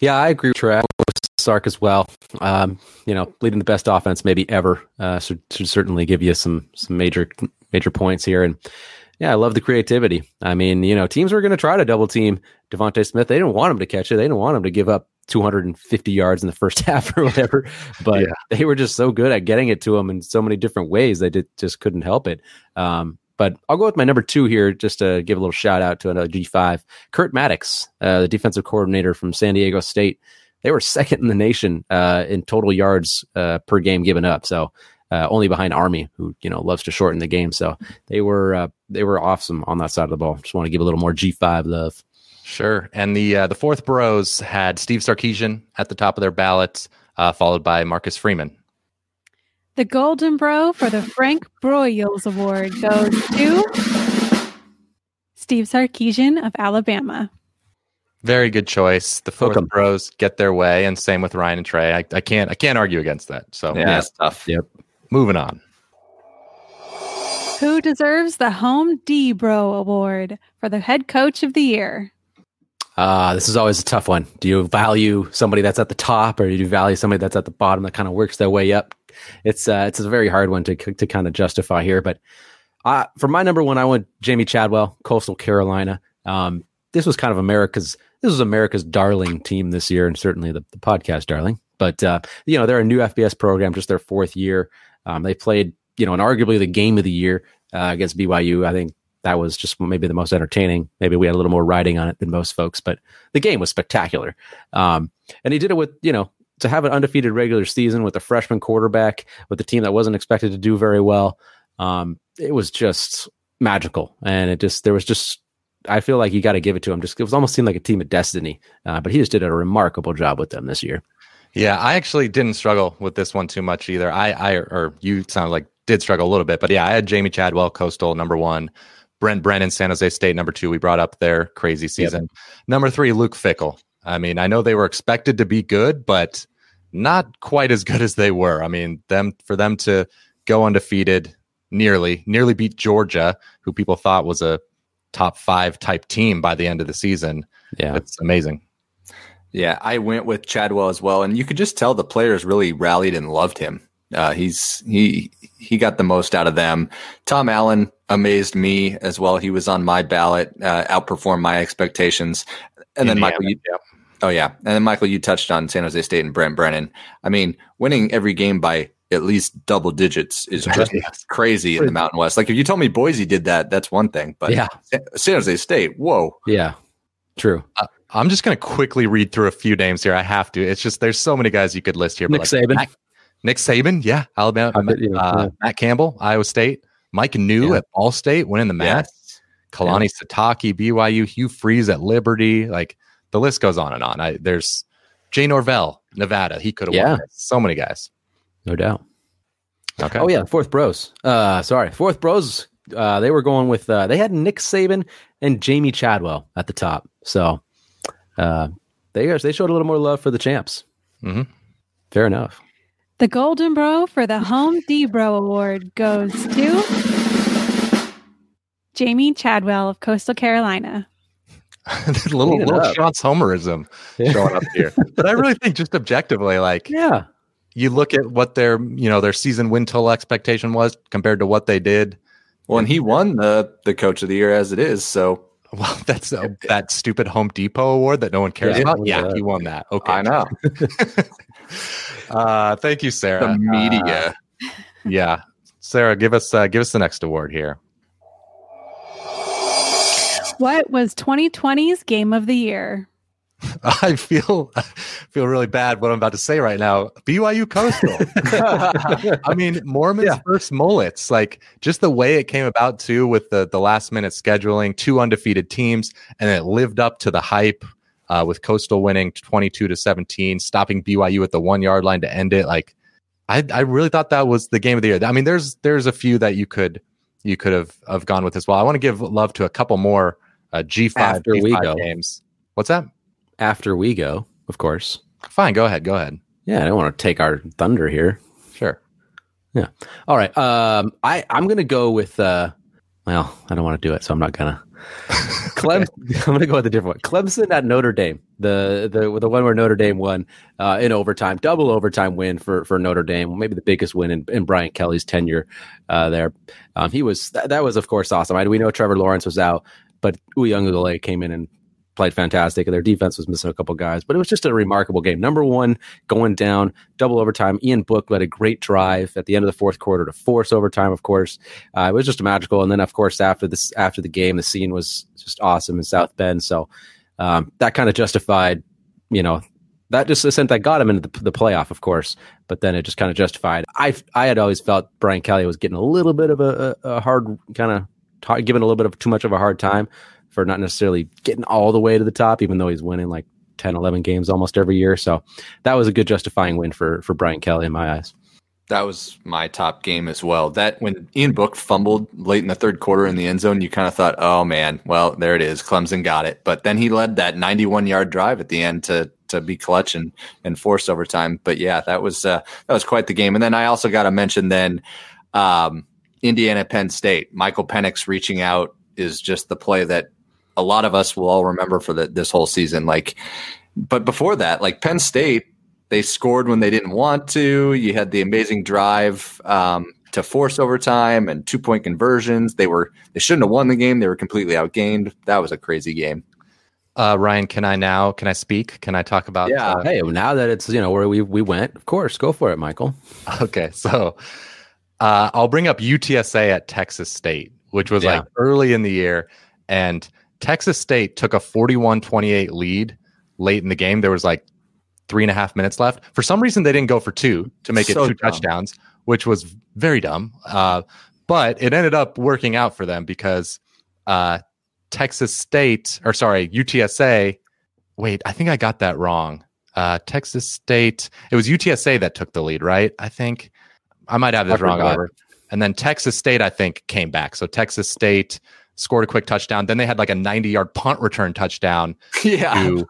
[SPEAKER 3] Yeah, I agree with Trey. I went with Sark as well. Um, you know, leading the best offense maybe ever uh, should, should certainly give you some some major major points here. And yeah, I love the creativity. I mean, you know, teams were going to try to double team DeVonta Smith. They didn't want him to catch it. They didn't want him to give up 250 yards in the first <laughs> half or whatever. But
[SPEAKER 2] Yeah.
[SPEAKER 3] they were just so good at getting it to him in so many different ways. They did, just couldn't help it. Um, but I'll go with my number two here, just to give a little shout out to another G5. Kurt Maddox, uh, the defensive coordinator from San Diego State. They were <laughs> second in the nation uh, in total yards uh, per game given up. So uh, only behind Army, who you know loves to shorten the game. So they were uh, they were awesome on that side of the ball. Just want to give a little more G5 love.
[SPEAKER 2] Sure. And the uh, the fourth Bros had Steve Sarkisian at the top of their ballot, uh, followed by Marcus Freeman.
[SPEAKER 1] The Golden Bro for the Frank Broyles Award goes to Steve Sarkisian of Alabama.
[SPEAKER 2] Very good choice. The fourth
[SPEAKER 3] Welcome.
[SPEAKER 2] Bros get their way, and same with Ryan and Trey. I, I can't I can't argue against that. So
[SPEAKER 4] Yeah, that's tough.
[SPEAKER 3] Yep.
[SPEAKER 2] moving on.
[SPEAKER 1] Who deserves the Home D Bro Award for the Head Coach of the Year?
[SPEAKER 3] Uh, this is always a tough one. Do you value somebody that's at the top, or do you value somebody that's at the bottom that kind of works their way up? It's uh, it's a very hard one to to kind of justify here. But uh, for my number one, I went Jamey Chadwell, Coastal Carolina. Um, this was kind of America's this was America's darling team this year, and certainly the, the podcast darling. But uh, you know, they're a new FBS program, just their fourth year. Um, they played, you know, and arguably the game of the year uh, against BYU. I think that was just maybe the most entertaining. Maybe we had a little more riding on it than most folks, but the game was spectacular. Um, and he did it with, you know, to have an undefeated regular season with a freshman quarterback, with a team that wasn't expected to do very well. Um, it was just magical. And it just, there was just, I feel like you got to give it to him. Just, it was almost seemed like a team of destiny. Uh, but he just did a remarkable job with them this year.
[SPEAKER 2] Yeah, I actually didn't struggle with this one too much either. I, I or you sound like did struggle a little bit, but yeah, I had Jamey Chadwell, Coastal number one, Brent Brennan, San Jose State number two. We brought up their crazy season. Number three, Luke Fickell. I mean, I know they were expected to be good, but not quite as good as they were. I mean, them for them to go undefeated, nearly, nearly beat Georgia, who people thought was a top five type team by the end of the season.
[SPEAKER 3] Yeah.
[SPEAKER 2] It's amazing.
[SPEAKER 4] Yeah, I went with Chadwell as well, and you could just tell the players really rallied and loved him. Uh, he's he he got the most out of them. Tom Allen amazed me as well. He was on my ballot, uh, outperformed my expectations. And then
[SPEAKER 2] Indiana,
[SPEAKER 4] Michael, you, Oh yeah, and then Michael, you touched on San Jose State and Brent Brennan. I mean, winning every game by at least double digits is just
[SPEAKER 3] Yes. <laughs>
[SPEAKER 4] crazy in the Mountain West. Like if you told me Boise did that, that's one thing. But
[SPEAKER 3] Yeah.
[SPEAKER 4] San Jose State, whoa,
[SPEAKER 3] Yeah, true.
[SPEAKER 2] I'm just going to quickly read through a few names here. I have to. It's just there's so many guys you could list here. but
[SPEAKER 3] Nick
[SPEAKER 2] like
[SPEAKER 3] Saban.
[SPEAKER 2] Matt- Nick Saban, yeah, Alabama.
[SPEAKER 3] Bet, yeah,
[SPEAKER 2] uh,
[SPEAKER 3] yeah.
[SPEAKER 2] Matt Campbell, Iowa State. Mike Neu
[SPEAKER 3] Yeah.
[SPEAKER 2] at Ball State, winning the match.
[SPEAKER 4] yes.
[SPEAKER 2] Kalani Sitake, BYU, Hugh Freeze at Liberty. Like the list goes on and on. I, there's Jay Norvell, Nevada. He could have
[SPEAKER 3] Yeah.
[SPEAKER 2] won. this. So many guys.
[SPEAKER 3] No doubt.
[SPEAKER 2] Okay.
[SPEAKER 3] Oh yeah, fourth bros. Uh, sorry, fourth bros. Uh, they were going with uh, they had Nick Saban and Jamey Chadwell at the top. So uh, they guys they showed a little more love for the champs.
[SPEAKER 2] Mhm.
[SPEAKER 3] Fair enough.
[SPEAKER 1] The Golden Bro for the Home D Bro Award goes to Jamey Chadwell of Coastal Carolina. <laughs>
[SPEAKER 2] little little
[SPEAKER 3] up.
[SPEAKER 2] Sean's homerism showing up here. <laughs> but I really think just objectively, like
[SPEAKER 3] Yeah,
[SPEAKER 2] you look at what their you know their season win total expectation was compared to what they did.
[SPEAKER 4] Well, and he won the the Coach of the Year as it is. So <laughs>
[SPEAKER 2] Well, that's uh, that stupid Home Depot award that no one cares
[SPEAKER 3] Yeah.
[SPEAKER 2] about. Yeah,
[SPEAKER 3] Yeah.
[SPEAKER 2] he won that. Okay,
[SPEAKER 4] I know
[SPEAKER 2] Uh, thank you, Sarah.
[SPEAKER 4] the media.
[SPEAKER 2] Uh, yeah, Sarah, give us uh, give us the next award here.
[SPEAKER 1] What was 2020's Game of the Year? <laughs>
[SPEAKER 2] I feel I feel really bad what I'm about to say right now. BYU Coastal. <laughs> I mean, Mormon's
[SPEAKER 3] Yeah.
[SPEAKER 2] first mullets, like just the way it came about too, with the the last minute scheduling, two undefeated teams, and it lived up to the hype. Uh, with Coastal winning 22 to 17, stopping BYU at the one yard line to end it. Like, I I really thought that was the game of the year. I mean, there's there's a few that you could you could have have gone with as well. I want to give love to a couple more uh, G5
[SPEAKER 3] After we
[SPEAKER 2] G5
[SPEAKER 3] go.
[SPEAKER 2] games. What's that?
[SPEAKER 3] after we go, of course.
[SPEAKER 2] Fine, go ahead, go ahead.
[SPEAKER 3] Yeah, I don't want to take our thunder here.
[SPEAKER 2] Sure. Yeah.
[SPEAKER 3] All right. Um, I I'm gonna go with. Uh, well, I don't want to do it, so I'm not gonna. <laughs> Clem, <laughs> I'm gonna go with a different one. Clemson at Notre Dame, the the the one where Notre Dame won uh, in overtime, double overtime win for for Notre Dame, maybe the biggest win in, in Brian Kelly's tenure uh, there. Um, he was that, that was of course awesome. I, we know Trevor Lawrence was out, but Uiagalelei came in and played fantastic. And their defense was missing a couple guys, but it was just a remarkable game. Number one, going down, double overtime. Ian Book led a great drive at the end of the fourth quarter to force overtime. Of course, uh, it was just magical. And then, of course, after this, after the game, the scene was just awesome in South Bend. So um, that kind of justified, you know, that just the that got him into the, the playoff, of course. But then it just kind of justified. I I had always felt Brian Kelly was getting a little bit of a, a hard kind of t- given a little bit of too much of a hard time for not necessarily getting all the way to the top, even though he's winning like 10, 11 games almost every year. So that was a good justifying win for for Brian Kelly in my eyes.
[SPEAKER 4] That was my top game as well. That when Ian Book fumbled late in the third quarter in the end zone, you kind of thought, "Oh man, well there it is, Clemson got it." But then he led that 91 yard drive at the end to to be clutch and and force overtime. But yeah, that was uh, that was quite the game. And then I also got to mention then um, Indiana Penn State. Michael Penix reaching out is just the play that a lot of us will all remember for the, this whole season. Like, but before that, like Penn State they scored when they didn't want to. You had the amazing drive um, to force overtime and two point conversions. They were they shouldn't have won the game. They were completely outgained. That was a crazy game.
[SPEAKER 2] Uh, Ryan, can I now? Can I speak? Can I talk about?
[SPEAKER 4] Yeah.
[SPEAKER 2] uh,
[SPEAKER 3] Hey, now that it's you know where we we went, of course, go for it, Michael. <laughs>
[SPEAKER 2] okay, so uh, I'll bring up UTSA at Texas State, which was
[SPEAKER 3] Yeah.
[SPEAKER 2] like early in the year, and Texas State took a 41-28 lead late in the game. There was like three and a half minutes left. For some reason, they didn't go for two to make
[SPEAKER 4] So
[SPEAKER 2] it two
[SPEAKER 4] dumb.
[SPEAKER 2] touchdowns, which was very dumb. Uh, but it ended up working out for them because uh, Texas State, or sorry, UTSA. Wait, I think I got that wrong. Uh, Texas State. It was UTSA that took the lead, right? I think I might have this wrong. And then Texas State, I think, came back. So Texas State scored a quick touchdown. Then they had like a 90 yard punt return touchdown <laughs>
[SPEAKER 4] yeah.
[SPEAKER 2] to,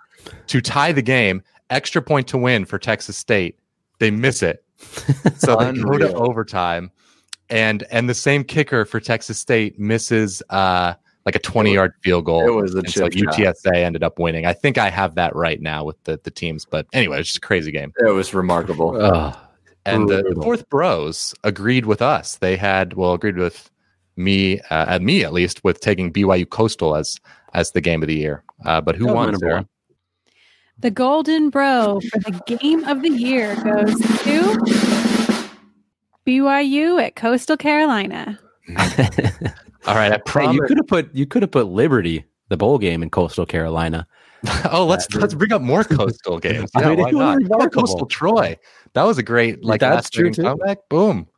[SPEAKER 2] to tie the game. Extra point to win for Texas State. They miss it. <laughs> So they go to overtime. And and the same kicker for Texas State misses uh like a 20 yard field goal.
[SPEAKER 4] It was a
[SPEAKER 2] so. UTSA ended up winning. I think I have that right now with the, the teams. But anyway, it's just a crazy game.
[SPEAKER 4] It was remarkable.
[SPEAKER 2] And the fourth bros agreed with us. They had well agreed with me, uh, at me at least, with taking BYU Coastal as as the game of the year. Uh, but who
[SPEAKER 3] That
[SPEAKER 2] won?
[SPEAKER 3] winnable.
[SPEAKER 2] Sarah?
[SPEAKER 1] The Golden Bro for the game of the year goes to BYU at Coastal Carolina. <laughs>
[SPEAKER 2] All right, I
[SPEAKER 3] Hey,
[SPEAKER 2] promise.
[SPEAKER 3] you could have put you could have put Liberty, the bowl game in Coastal Carolina. <laughs>
[SPEAKER 2] oh, let's let's bring up more coastal <laughs> games.
[SPEAKER 3] I
[SPEAKER 2] Yeah,
[SPEAKER 3] mean,
[SPEAKER 2] why not? How about
[SPEAKER 3] remarkable.
[SPEAKER 2] Coastal Troy. That was a great like
[SPEAKER 3] That's
[SPEAKER 2] last
[SPEAKER 3] true, too.
[SPEAKER 2] comeback. Boom.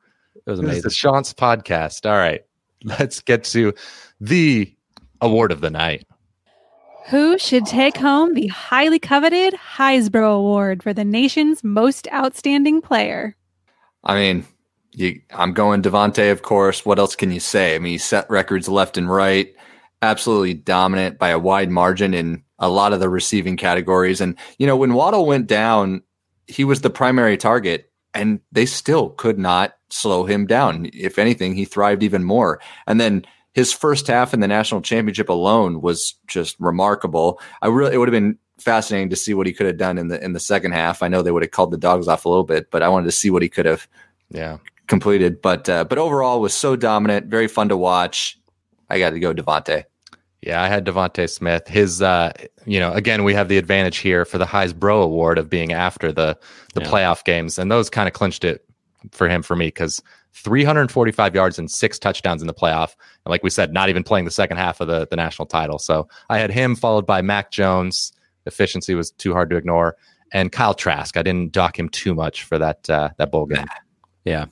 [SPEAKER 3] It was
[SPEAKER 2] This is
[SPEAKER 3] amazing.
[SPEAKER 2] the Sean's podcast. All right, <laughs> let's get to the award of the night.
[SPEAKER 1] Who should take home the highly coveted Heisbro Award for the nation's most outstanding player?
[SPEAKER 4] I mean, you, I'm going DeVonta, of course. What else can you say? I mean, he set records left and right, absolutely dominant by a wide margin in a lot of the receiving categories. And, you know, when Waddle went down, he was the primary target, and they still could not slow him down. If anything, he thrived even more. And then his first half in the national championship alone was just remarkable. I really, it would have been fascinating to see what he could have done in the in the second half. I know they would have called the dogs off a little bit, but I wanted to see what he could have
[SPEAKER 2] Yeah.
[SPEAKER 4] completed. But uh, but overall was so dominant, very fun to watch. I got to go DeVonta.
[SPEAKER 2] Yeah, I had DeVonta Smith. His, uh, you know, again, we have the advantage here for the Heisbro Bro Award of being after the the
[SPEAKER 3] Yeah.
[SPEAKER 2] playoff games, and those kind of clinched it for him for me because 345 yards and six touchdowns in the playoff, and like we said, not even playing the second half of the the national title. So I had him followed by Mac Jones. Efficiency was too hard to ignore, and Kyle Trask. I didn't dock him too much for that uh, that bowl game.
[SPEAKER 3] Yeah.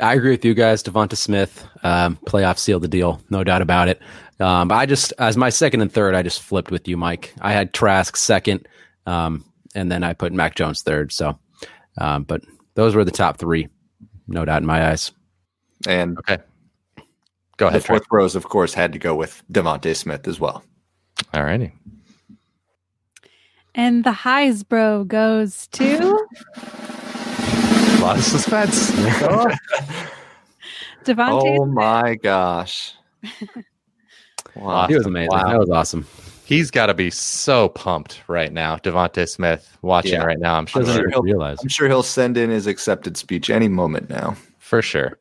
[SPEAKER 3] I agree with you guys. DeVonta Smith, um, playoff sealed the deal, no doubt about it. Um, but I just, as my second and third, I just flipped with you, Mike. I had Trask second, um, and then I put Mac Jones third. So, um, but those were the top three, no doubt in my eyes.
[SPEAKER 4] And
[SPEAKER 2] Okay, go
[SPEAKER 4] the
[SPEAKER 2] ahead. Trey.
[SPEAKER 4] fourth rows, of course, had to go with DeVonta Smith as well.
[SPEAKER 2] All righty.
[SPEAKER 1] And the Heisbro goes to
[SPEAKER 2] A lot of suspense.
[SPEAKER 1] DeVonta.
[SPEAKER 4] Oh my gosh! <laughs> Wow.
[SPEAKER 3] He was amazing.
[SPEAKER 2] Wow.
[SPEAKER 3] That was awesome.
[SPEAKER 2] He's got to be so pumped right now. DeVonta Smith watching
[SPEAKER 4] Yeah.
[SPEAKER 2] right now. I'm sure.
[SPEAKER 3] Doesn't
[SPEAKER 4] sure he'll-
[SPEAKER 3] realize.
[SPEAKER 4] I'm sure he'll send in his accepted speech any moment now.
[SPEAKER 2] for sure.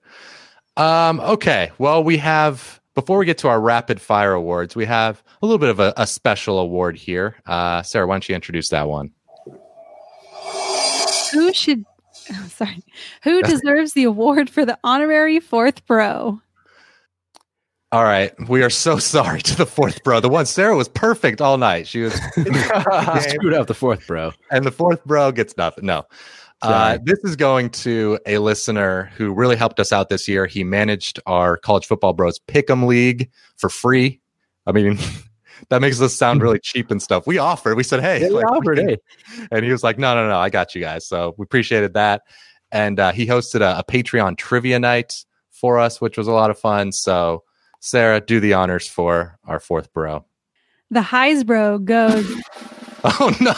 [SPEAKER 2] Um, okay. Well, we have before we get to our rapid fire awards, we have a little bit of a, a special award here. Uh, Sarah, why don't you introduce that one?
[SPEAKER 1] Who should? Oh, <laughs> sorry. Who deserves the award for the honorary fourth bro?
[SPEAKER 2] All right. We are so <laughs> sorry to the fourth bro. The one Sarah was perfect all night. She was <laughs>
[SPEAKER 3] Screwed up the fourth, bro.
[SPEAKER 2] and the fourth bro gets nothing. No. Uh, this is going to a listener who really helped us out this year. He managed our college football bros pick'em league for free. I mean, that makes us sound really <laughs> cheap and stuff. We offered. We said, "Hey,"
[SPEAKER 3] Yeah,
[SPEAKER 2] like,
[SPEAKER 3] offered, hey.
[SPEAKER 2] and he was like, "No, no, no, I got you guys." So we appreciated that. And uh, he hosted a, a Patreon trivia night for us, which was a lot of fun. So Sarah, do the honors for our fourth bro.
[SPEAKER 1] The Heisbro goes
[SPEAKER 2] Oh no!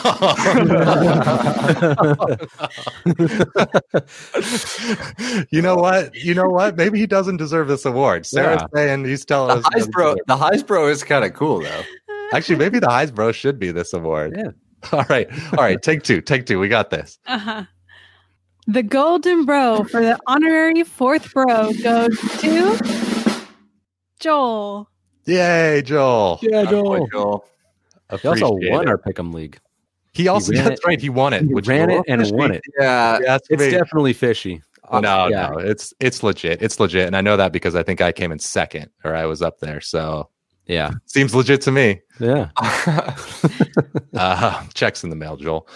[SPEAKER 2] <laughs> you know what? You know what? Maybe he doesn't deserve this award. Sarah's
[SPEAKER 3] Yeah.
[SPEAKER 2] saying he's telling
[SPEAKER 4] The
[SPEAKER 2] us.
[SPEAKER 4] Heisbro, the Heisbro is kind of cool though.
[SPEAKER 2] Actually, maybe the Heisbro should be this award.
[SPEAKER 3] Yeah. <laughs>
[SPEAKER 2] All right. All right. Take two. Take two. We got this.
[SPEAKER 1] uh-huh. the Golden Bro for the honorary fourth bro goes to Joel.
[SPEAKER 2] Yay, Joel.
[SPEAKER 3] Yeah,
[SPEAKER 4] Boy, Joel.
[SPEAKER 3] He also won
[SPEAKER 2] it.
[SPEAKER 3] our pick'em league.
[SPEAKER 2] He also,
[SPEAKER 3] he ran
[SPEAKER 2] that's
[SPEAKER 3] it.
[SPEAKER 2] right. He won it.
[SPEAKER 3] He
[SPEAKER 2] which
[SPEAKER 3] ran it and
[SPEAKER 2] little
[SPEAKER 3] won it.
[SPEAKER 4] Yeah,
[SPEAKER 2] If
[SPEAKER 3] It's
[SPEAKER 2] me.
[SPEAKER 3] definitely fishy.
[SPEAKER 2] No,
[SPEAKER 3] yeah.
[SPEAKER 2] no, it's it's legit. It's legit, and I know that because I think I came in second, or I was up there. So
[SPEAKER 3] Yeah.
[SPEAKER 2] seems legit to me.
[SPEAKER 3] Yeah. <laughs>
[SPEAKER 2] Uh, checks in the mail, Joel.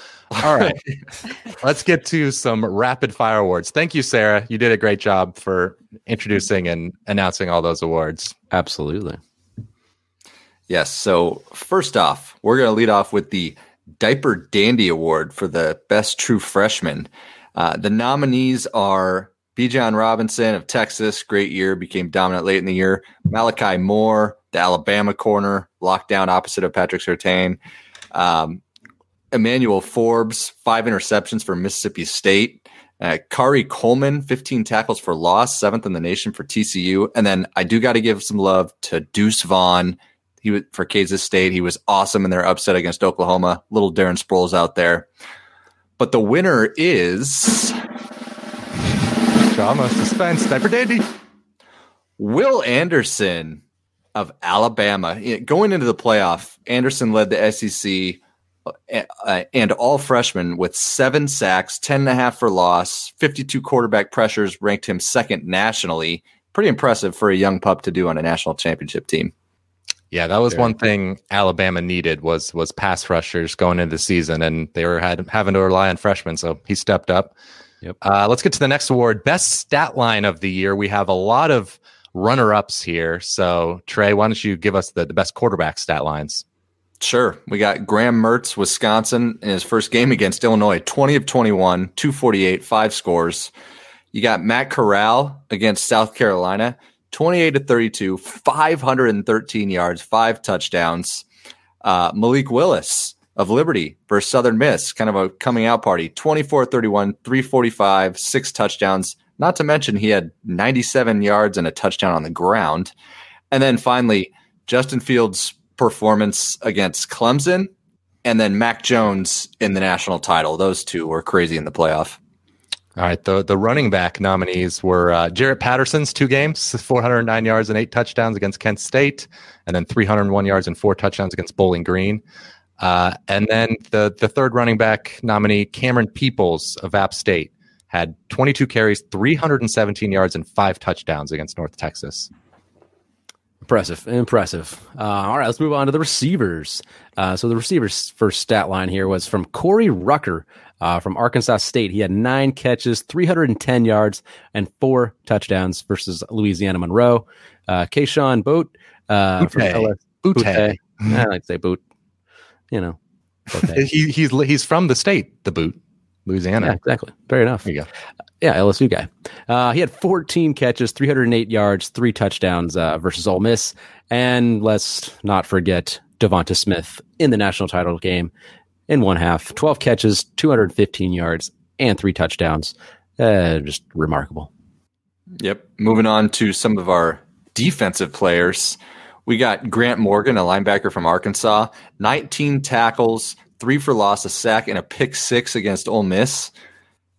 [SPEAKER 2] All <laughs> right, let's get to some rapid fire awards. Thank you, Sarah. You did a great job for introducing and announcing all those awards.
[SPEAKER 3] Absolutely.
[SPEAKER 4] Yes. So first off, we're going to lead off with the Diaper Dandy Award for the best true freshman. Uh, the nominees are Bijan Robinson of Texas, great year, became dominant late in the year. Malachi Moore, the Alabama corner, lockdown opposite of Patrick Surtain. Um, Emmanuel Forbes, five interceptions for Mississippi State. Uh, Khari Coleman, 15 tackles for loss, seventh in the nation for TCU. And then I do got to give some love to Deuce Vaughn. He was for Kansas State. He was awesome in their upset against Oklahoma. Little Darren Sproles out there. But the winner is
[SPEAKER 2] Drama, suspense, diaper dandy.
[SPEAKER 4] Will Anderson of Alabama. Going into the playoff, Anderson led the SEC uh, and all freshmen with seven sacks, 10 and a half for loss, 52 quarterback pressures ranked him second nationally. Pretty impressive for a young pup to do on a national championship team.
[SPEAKER 2] Yeah, that was Very one thing Alabama needed was was pass rushers going into the season, and they were had, having to rely on freshmen. So he stepped up. Yep. Uh, let's get to the next award, best stat line of the year. We have a lot of runner ups here. So Trey, why don't you give us the, the best quarterback stat lines?
[SPEAKER 4] Sure. We got Graham Mertz, Wisconsin, in his first game against Illinois, 20 of 21, 248, five scores. You got Matt Corral against South Carolina, 28 to 32, 513 yards, five touchdowns. Uh, Malik Willis of Liberty versus Southern Miss, kind of a coming out party, 24 31, 345, six touchdowns. Not to mention he had 97 yards and a touchdown on the ground. And then finally, Justin Fields performance against Clemson, and then Mac Jones in the national title. Those two were crazy in the playoff.
[SPEAKER 2] All right, the the running back nominees were uh, Jaret Patterson's two games, 409 yards and eight touchdowns against Kent State, and then 301 yards and four touchdowns against Bowling Green. Uh, and then the the third running back nominee, Camerun Peoples of App State, had 22 carries, 317 yards, and five touchdowns against North Texas.
[SPEAKER 3] Impressive, impressive. Uh, all right, let's move on to the receivers. Uh, so the receivers' first stat line here was from Corey Rucker uh, from Arkansas State. He had nine catches, 310 yards, and four touchdowns versus Louisiana Monroe. Uh, Kayshon Boutte uh, from LS, Boutte. I like to say Boot. You know, <laughs>
[SPEAKER 2] he, he's he's from the state, the Boot, Louisiana.
[SPEAKER 3] Yeah, exactly. Fair enough.
[SPEAKER 2] There you go
[SPEAKER 3] yeah, LSU guy. Uh, he had 14 catches, 308 yards, three touchdowns uh, versus Ole Miss, and let's not forget DeVonta Smith in the national title game in one half, 12 catches, 215 yards, and three touchdowns. Uh, just remarkable.
[SPEAKER 4] Yep. Moving on to some of our defensive players. We got Grant Morgan, a linebacker from Arkansas, 19 tackles, three for loss, a sack, and a pick six against Ole Miss.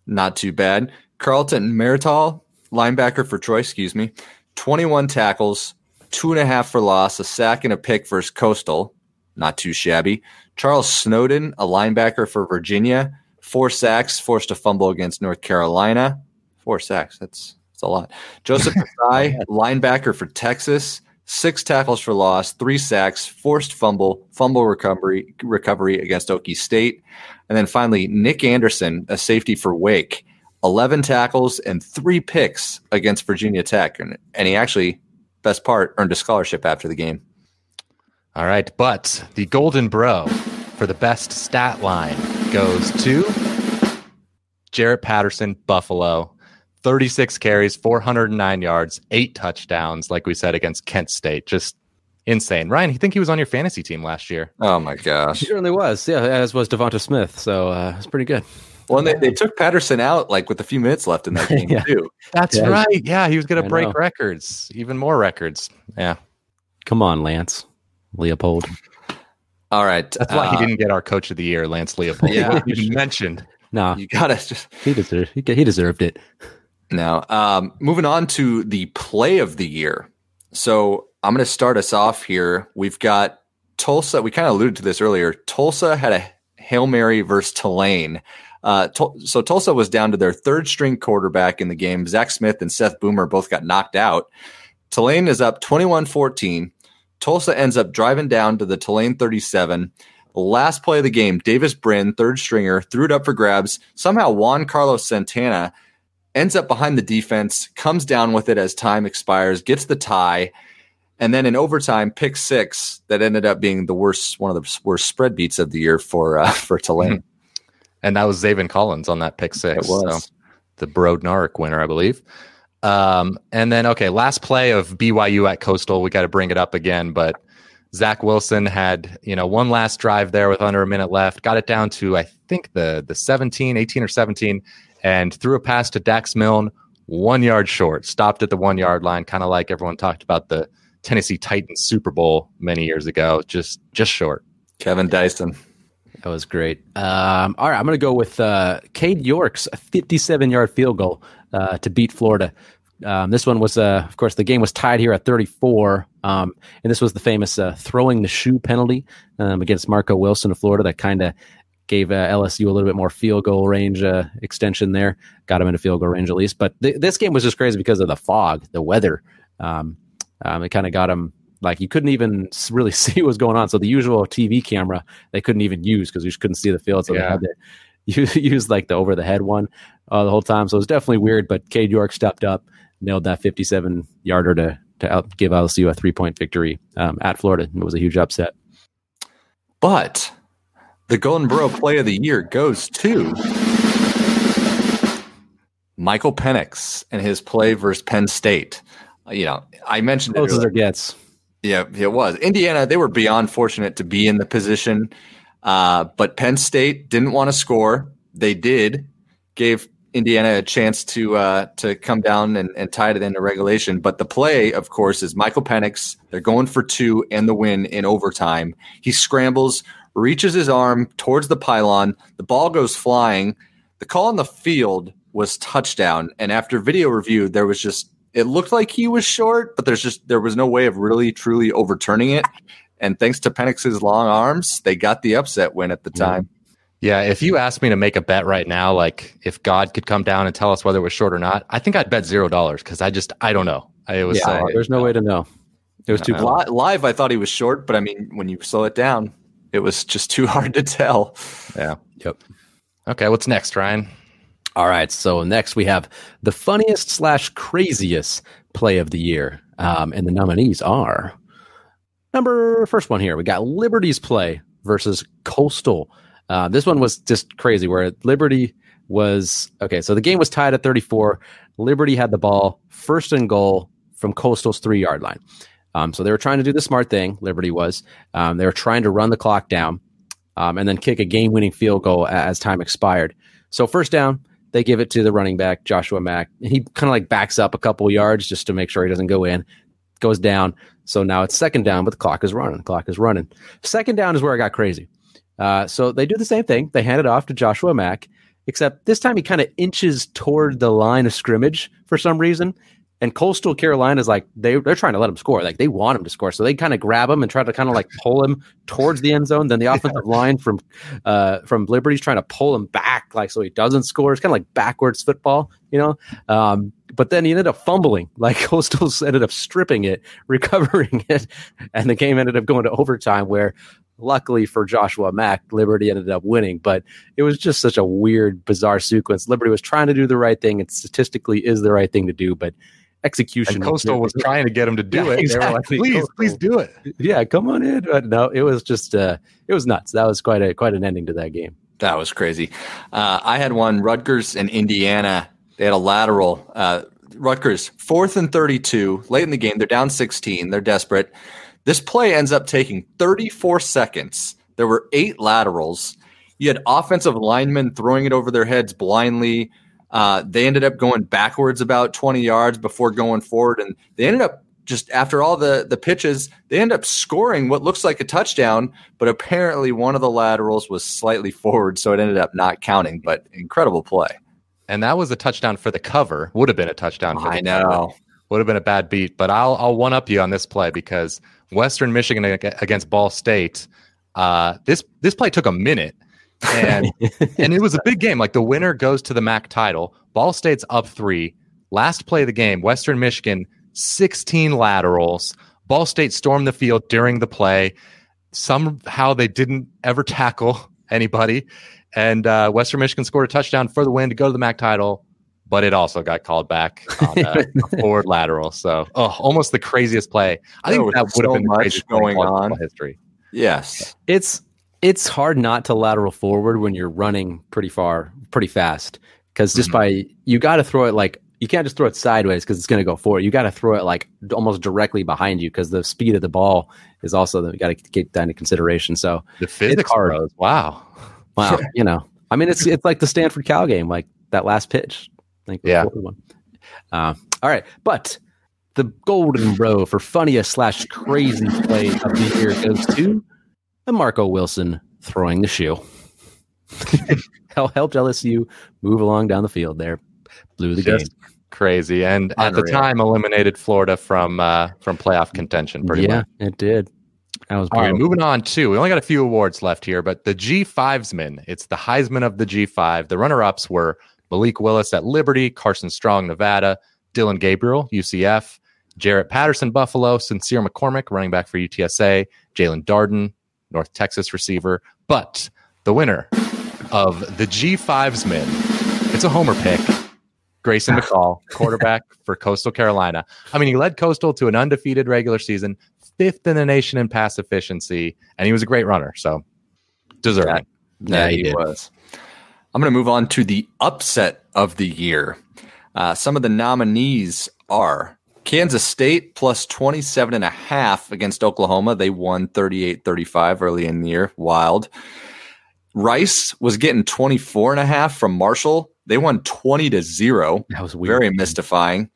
[SPEAKER 4] Not too bad. Carlton Martial, linebacker for Troy, excuse me, 21 tackles, two and a half for loss, a sack and a pick versus Coastal. Not too shabby. Charles Snowden, a linebacker for Virginia, four sacks, forced a fumble against North Carolina. Four sacks, that's, that's a lot. Joseph <laughs> Ossai, linebacker for Texas, six tackles for loss, three sacks, forced fumble, fumble recovery, recovery against Okie State. And then finally, Nick Anderson, a safety for Wake, 11 tackles and three picks against Virginia Tech. And, and he actually, best part, earned a scholarship after the game.
[SPEAKER 2] All right. But the Golden Bro for the best stat line goes to Jaret Patterson, Buffalo. 36 carries, 409 yards, eight touchdowns, like we said, against Kent State. Just insane. Ryan, you think he was on your fantasy team last year?
[SPEAKER 4] Oh my gosh.
[SPEAKER 3] He certainly was. Yeah, as was DeVonta Smith. So uh, it's pretty good.
[SPEAKER 4] Well, they, they took Patterson out like with a few minutes left in that <laughs> game yeah. too.
[SPEAKER 2] That's yeah. right. Yeah, he was going to break know. records, even more records. Yeah.
[SPEAKER 3] Come on, Lance Leipold.
[SPEAKER 4] All right.
[SPEAKER 2] That's why uh, he didn't get our coach of the year, Lance Leipold. Yeah, <laughs> you mentioned.
[SPEAKER 3] No,
[SPEAKER 4] you gotta just
[SPEAKER 3] he deserved he, he deserved it.
[SPEAKER 4] Now, um, moving on to the play of the year. So I'm going to start us off here. We've got Tulsa. We kind of alluded to this earlier. Tulsa had a hail mary versus Tulane. Uh, so Tulsa was down to their third string quarterback in the game. Zach Smith and Seth Boomer both got knocked out. Tulane is up 21 14. Tulsa ends up driving down to the Tulane 37. Last play of the game, Davis Brin, third stringer, threw it up for grabs. Somehow Juan Carlos Santana ends up behind the defense, comes down with it as time expires, gets the tie, and then in overtime, pick six that ended up being the worst, one of the worst spread beats of the year for uh, <laughs> for Tulane. Mm-hmm.
[SPEAKER 2] And that was Zaven Collins on that pick six. It was. So the Broad Nark winner, I believe. Um, and then, okay, last play of BYU at Coastal. We got to bring it up again, but Zach Wilson had, you know, one last drive there with under a minute left, got it down to, I think, the, the 17, 18 or 17, and threw a pass to Dax Milne, one yard short, stopped at the one yard line, kind of like everyone talked about the Tennessee Titans Super Bowl many years ago, just just short.
[SPEAKER 4] Kevin Dyson.
[SPEAKER 3] That was great. Um, all right, I'm going to go with uh, Cade York's 57 yard field goal uh, to beat Florida. Um, this one was, uh, of course, the game was tied here at 34. Um, and this was the famous uh, throwing the shoe penalty um, against Marco Wilson of Florida that kind of gave uh, LSU a little bit more field goal range uh, extension there, got them into field goal range at least. But th- this game was just crazy because of the fog, the weather. Um, um, it kind of got him like you couldn't even really <laughs> see what was going on. So the usual TV camera they couldn't even use because you just couldn't see the field. So yeah. they had to <laughs> use, use like the over the head one uh, the whole time. So it was definitely weird. But Cade York stepped up nailed that 57 yarder to to out, give LSU a three point victory um, at Florida. It was a huge upset.
[SPEAKER 4] But the Golden Borough Play of the Year goes to Michael Penix and his play versus Penn State. You know, I mentioned
[SPEAKER 3] Close it. Close gets.
[SPEAKER 4] Yeah, it was. Indiana, they were beyond fortunate to be in the position, uh, but Penn State didn't want to score. They did, gave Indiana a chance to uh, to come down and, and tie it into regulation. But the play, of course, is Michael Penix. They're going for two and the win in overtime. He scrambles, reaches his arm towards the pylon. The ball goes flying. The call on the field was touchdown. And after video review, there was just it looked like he was short, but there's just there was no way of really truly overturning it. And thanks to Penix's long arms, they got the upset win at the time.
[SPEAKER 2] Yeah, if you asked me to make a bet right now, like if God could come down and tell us whether it was short or not, I think I'd bet zero dollars because I just I don't know. I was
[SPEAKER 3] yeah, there's no way to know. It was too
[SPEAKER 4] live, live. I thought he was short, but I mean, when you slow it down, it was just <laughs> too hard to tell.
[SPEAKER 2] Yeah. Yep. Okay, what's next, Ryan?
[SPEAKER 3] All right. So next we have the funniest slash craziest play of the year, um, and the nominees are number first one here. We got Liberty's play versus Coastal. Uh, this one was just crazy where Liberty was okay. So the game was tied at 34. Liberty had the ball first and goal from Coastal's three yard line. Um, so they were trying to do the smart thing. Liberty was. Um, they were trying to run the clock down um, and then kick a game winning field goal as time expired. So first down, they give it to the running back Joshua Mack. and He kind of like backs up a couple yards just to make sure he doesn't go in. Goes down. So now it's second down, but the clock is running. The clock is running. Second down is where I got crazy. Uh, so they do the same thing. They hand it off to Joshua Mack, except this time he kind of inches toward the line of scrimmage for some reason. And Coastal Carolina is like they they're trying to let him score, like they want him to score, so they kind of grab him and try to kind of like pull him towards the end zone. Then the offensive <laughs> line from uh, from Liberty's trying to pull him back, like so he doesn't score. It's kind of like backwards football, you know. Um, but then he ended up fumbling, <laughs> like Coastal ended up stripping it, <laughs> recovering it, and the game ended up going to overtime where luckily for Joshua Mack, Liberty ended up winning. But it was just such a weird, bizarre sequence. Liberty was trying to do the right thing. It statistically is the right thing to do, but execution.
[SPEAKER 2] And Coastal was, was trying to get him to do <laughs> yeah, it. Exactly. They were like, please, Coastal. please do it.
[SPEAKER 3] Yeah, come on in. But no, it was just uh, it was nuts. That was quite a quite an ending to that game.
[SPEAKER 4] That was crazy. Uh, I had one Rutgers and Indiana. They had a lateral. Uh, Rutgers fourth and thirty-two, late in the game. They're down sixteen. They're desperate. This play ends up taking 34 seconds. There were eight laterals. You had offensive linemen throwing it over their heads blindly. Uh, they ended up going backwards about 20 yards before going forward, and they ended up just after all the the pitches, they end up scoring what looks like a touchdown, but apparently one of the laterals was slightly forward, so it ended up not counting. But incredible play.
[SPEAKER 2] And that was a touchdown for the cover. Would have been a touchdown for
[SPEAKER 4] I know. Cover.
[SPEAKER 2] Would have been a bad beat, but I'll I'll one up you on this play because Western Michigan against Ball State. Uh, this this play took a minute, and <laughs> and it was a big game. Like the winner goes to the MAC title. Ball State's up three. Last play of the game, Western Michigan, 16 laterals. Ball State stormed the field during the play. Somehow they didn't ever <laughs> tackle anybody, and uh, Western Michigan scored a touchdown for the win to go to the MAC title but it also got called back on a, <laughs> a forward lateral. So, oh, almost the craziest play. I think that would so have been much going on history.
[SPEAKER 4] Yes,
[SPEAKER 3] it's it's hard not to lateral forward when you're running pretty far, pretty fast. Because just mm-hmm. by you got to throw it like you can't just throw it sideways because it's going to go forward. You got to throw it like almost directly behind you because the speed of the ball is also that you got to take that into consideration. So
[SPEAKER 2] the physics, bros, wow,
[SPEAKER 3] wow, <laughs> you know, I mean, it's it's like the Stanford Cal game, like that last pitch
[SPEAKER 2] think yeah. one.
[SPEAKER 3] Uh, all right, but the golden bro for funniest slash crazy play of the year goes to the Marco Wilson throwing the shoe. <laughs> helped LSU move along down the field there, blew the
[SPEAKER 2] just,
[SPEAKER 3] game.
[SPEAKER 2] crazy, and at the time eliminated Florida from uh, from playoff contention. Pretty
[SPEAKER 3] yeah,
[SPEAKER 2] much.
[SPEAKER 3] it did. That was
[SPEAKER 2] All right, moving on to we only got a few awards left here, but the G5smen. It's the Heisman of the G5. The runner-ups were Malik Willis at Liberty, Carson Strong, Nevada, Dillon Gabriel, UCF, Jaret Patterson, Buffalo, Sincere McCormick, running back for UTSA, Jaelon Darden, North Texas receiver. But the winner of the G5smen, it's a homer pick. Grayson <laughs> McCall, quarterback for Coastal Carolina. I mean, he led Coastal to an undefeated regular season, fifth in the nation in pass efficiency, and he was a great runner. So, deserving.
[SPEAKER 3] Yeah,
[SPEAKER 4] Yeah,
[SPEAKER 3] he
[SPEAKER 4] he, was. I'm going to move on to the upset of the year. Uh, some of the nominees are Kansas State plus 27 and a half against Oklahoma. They won 38 35 early in the year. Wild. Rice was getting 24 and a half from Marshall. They won 20 to 0.
[SPEAKER 3] That was weird.
[SPEAKER 4] Very mystifying.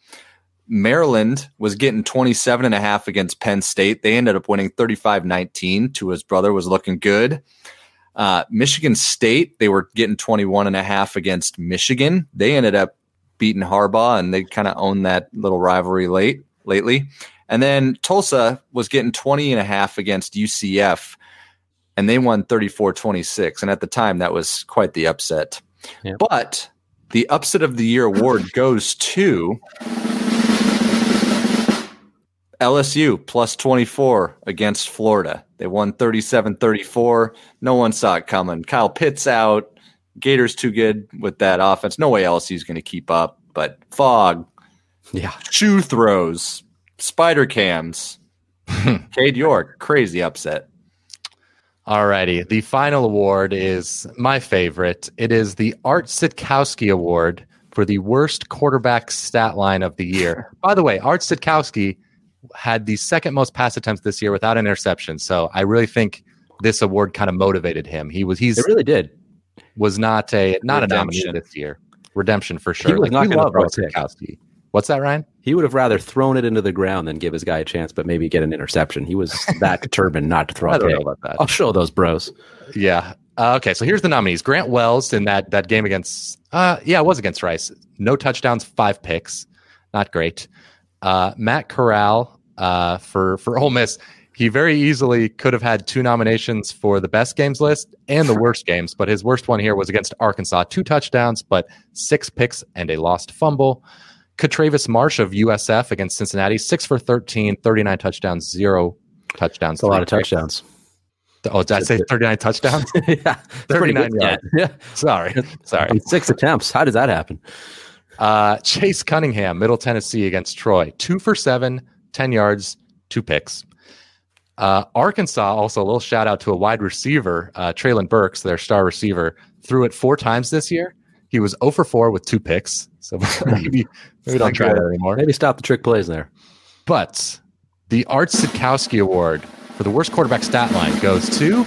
[SPEAKER 4] Maryland was getting 27 and a half against Penn State. They ended up winning 35-19 to his brother was looking good. Uh, Michigan State, they were getting 21 and a half against Michigan. They ended up beating Harbaugh and they kind of owned that little rivalry late lately. And then Tulsa was getting 20 and a half against UCF and they won 34-26 and at the time that was quite the upset.
[SPEAKER 3] Yeah.
[SPEAKER 4] But the upset of the year award goes to LSU plus 24 against Florida. They won 37 34. No one saw it coming. Kyle Pitts out. Gators too good with that offense. No way LSU's going to keep up. But fog,
[SPEAKER 3] Yeah.
[SPEAKER 4] shoe throws, spider cams. <laughs> Cade York, crazy upset.
[SPEAKER 2] Alrighty. The final award is my favorite. It is the Art Sitkowski Award for the worst quarterback stat line of the year. <laughs> By the way, Art Sitkowski had the second most pass attempts this year without an interception. So I really think this award kind of motivated him. He was he's
[SPEAKER 3] It really did.
[SPEAKER 2] was not a not a nominee this year. Redemption for sure.
[SPEAKER 3] He was not gonna throw a pick.
[SPEAKER 2] What's that, Ryan?
[SPEAKER 3] He would have rather thrown it into the ground than give his guy a chance, but maybe get an interception. He was that <laughs> determined not to throw
[SPEAKER 2] I
[SPEAKER 3] a
[SPEAKER 2] don't know about that.
[SPEAKER 3] I'll show those bros.
[SPEAKER 2] Yeah. Uh, okay, so here's the nominees: Grant Wells in that that game against, uh, yeah, it was against Rice. No touchdowns, five picks, not great. Uh, Matt Corral uh, for for <laughs> Ole Miss. He very easily could have had two nominations for the best games list and the worst games, but his worst one here was against Arkansas. Two touchdowns, but six picks and a lost fumble. Katravis Marsh of USF against Cincinnati, six for 13, 39 touchdowns, zero touchdowns.
[SPEAKER 3] It's a lot of
[SPEAKER 2] picks.
[SPEAKER 3] touchdowns.
[SPEAKER 2] Oh, did I say 39 touchdowns? <laughs>
[SPEAKER 3] yeah,
[SPEAKER 2] 39
[SPEAKER 3] good.
[SPEAKER 2] yards.
[SPEAKER 3] Yeah,
[SPEAKER 2] Sorry. Sorry.
[SPEAKER 3] Six attempts. How does that happen?
[SPEAKER 2] Uh, <laughs> Chase Cunningham, Middle Tennessee against Troy. Two for seven, 10 yards, two picks. Uh, Arkansas, also a little shout out to a wide receiver, uh, Treylon Burks, their star receiver, threw it four times this year. He was 0 for 4 with two picks. So <laughs> maybe, maybe don't try that anymore.
[SPEAKER 3] Maybe stop the trick plays there.
[SPEAKER 2] But the Art Sitkowski Award for the worst quarterback stat line goes to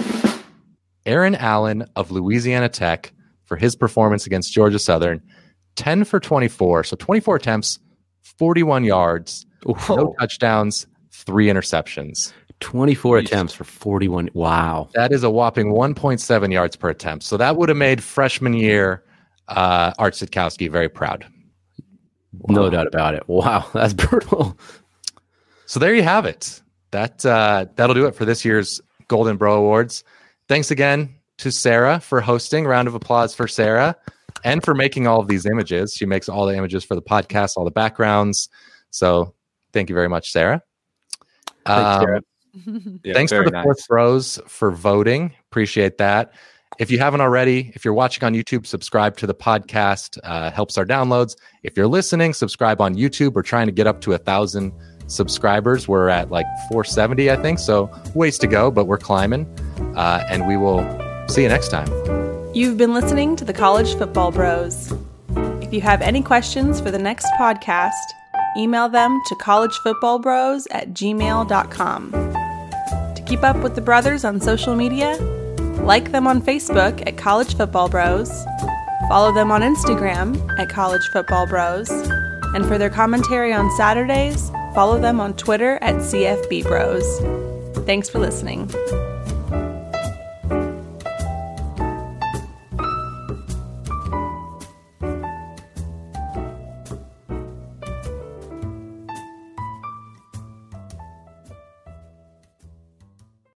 [SPEAKER 2] Aaron Allen of Louisiana Tech for his performance against Georgia Southern. 10 for 24. So 24 attempts, 41 yards, no touchdowns, three interceptions.
[SPEAKER 3] 24
[SPEAKER 4] Yeesh.
[SPEAKER 3] attempts for 41. Wow.
[SPEAKER 2] That is a whopping 1.7 yards per attempt. So that would have made freshman year uh, Art Sitkowski very proud.
[SPEAKER 3] No doubt about it. Wow. <laughs> That's brutal.
[SPEAKER 2] So there you have it. That uh, that'll do it for this year's Golden Bro Awards. Thanks again to Sarah for hosting. Round of applause for Sarah and for making all of these images. She makes all the images for the podcast, all the backgrounds. So thank you very much, Sarah.
[SPEAKER 3] Thanks,
[SPEAKER 2] Um, <laughs>
[SPEAKER 4] Yeah,
[SPEAKER 2] Thanks for the
[SPEAKER 4] nice.
[SPEAKER 2] fourth bros for voting. Appreciate that. If you haven't already, if you're watching on YouTube, subscribe to the podcast. Uh, helps our downloads. If you're listening, subscribe on YouTube. We're trying to get up to a thousand subscribers. We're at like 470, I think. So ways to go, but we're climbing. Uh, and we will see you next time.
[SPEAKER 5] You've been listening to the College Football Bros. If you have any questions for the next podcast, email them to collegefootballbros at gmail.com. To keep up with the brothers on social media, like them on Facebook at College Football Bros, follow them on Instagram at College Football Bros, and for their commentary on Saturdays, follow them on Twitter at CFB Bros. Thanks for listening.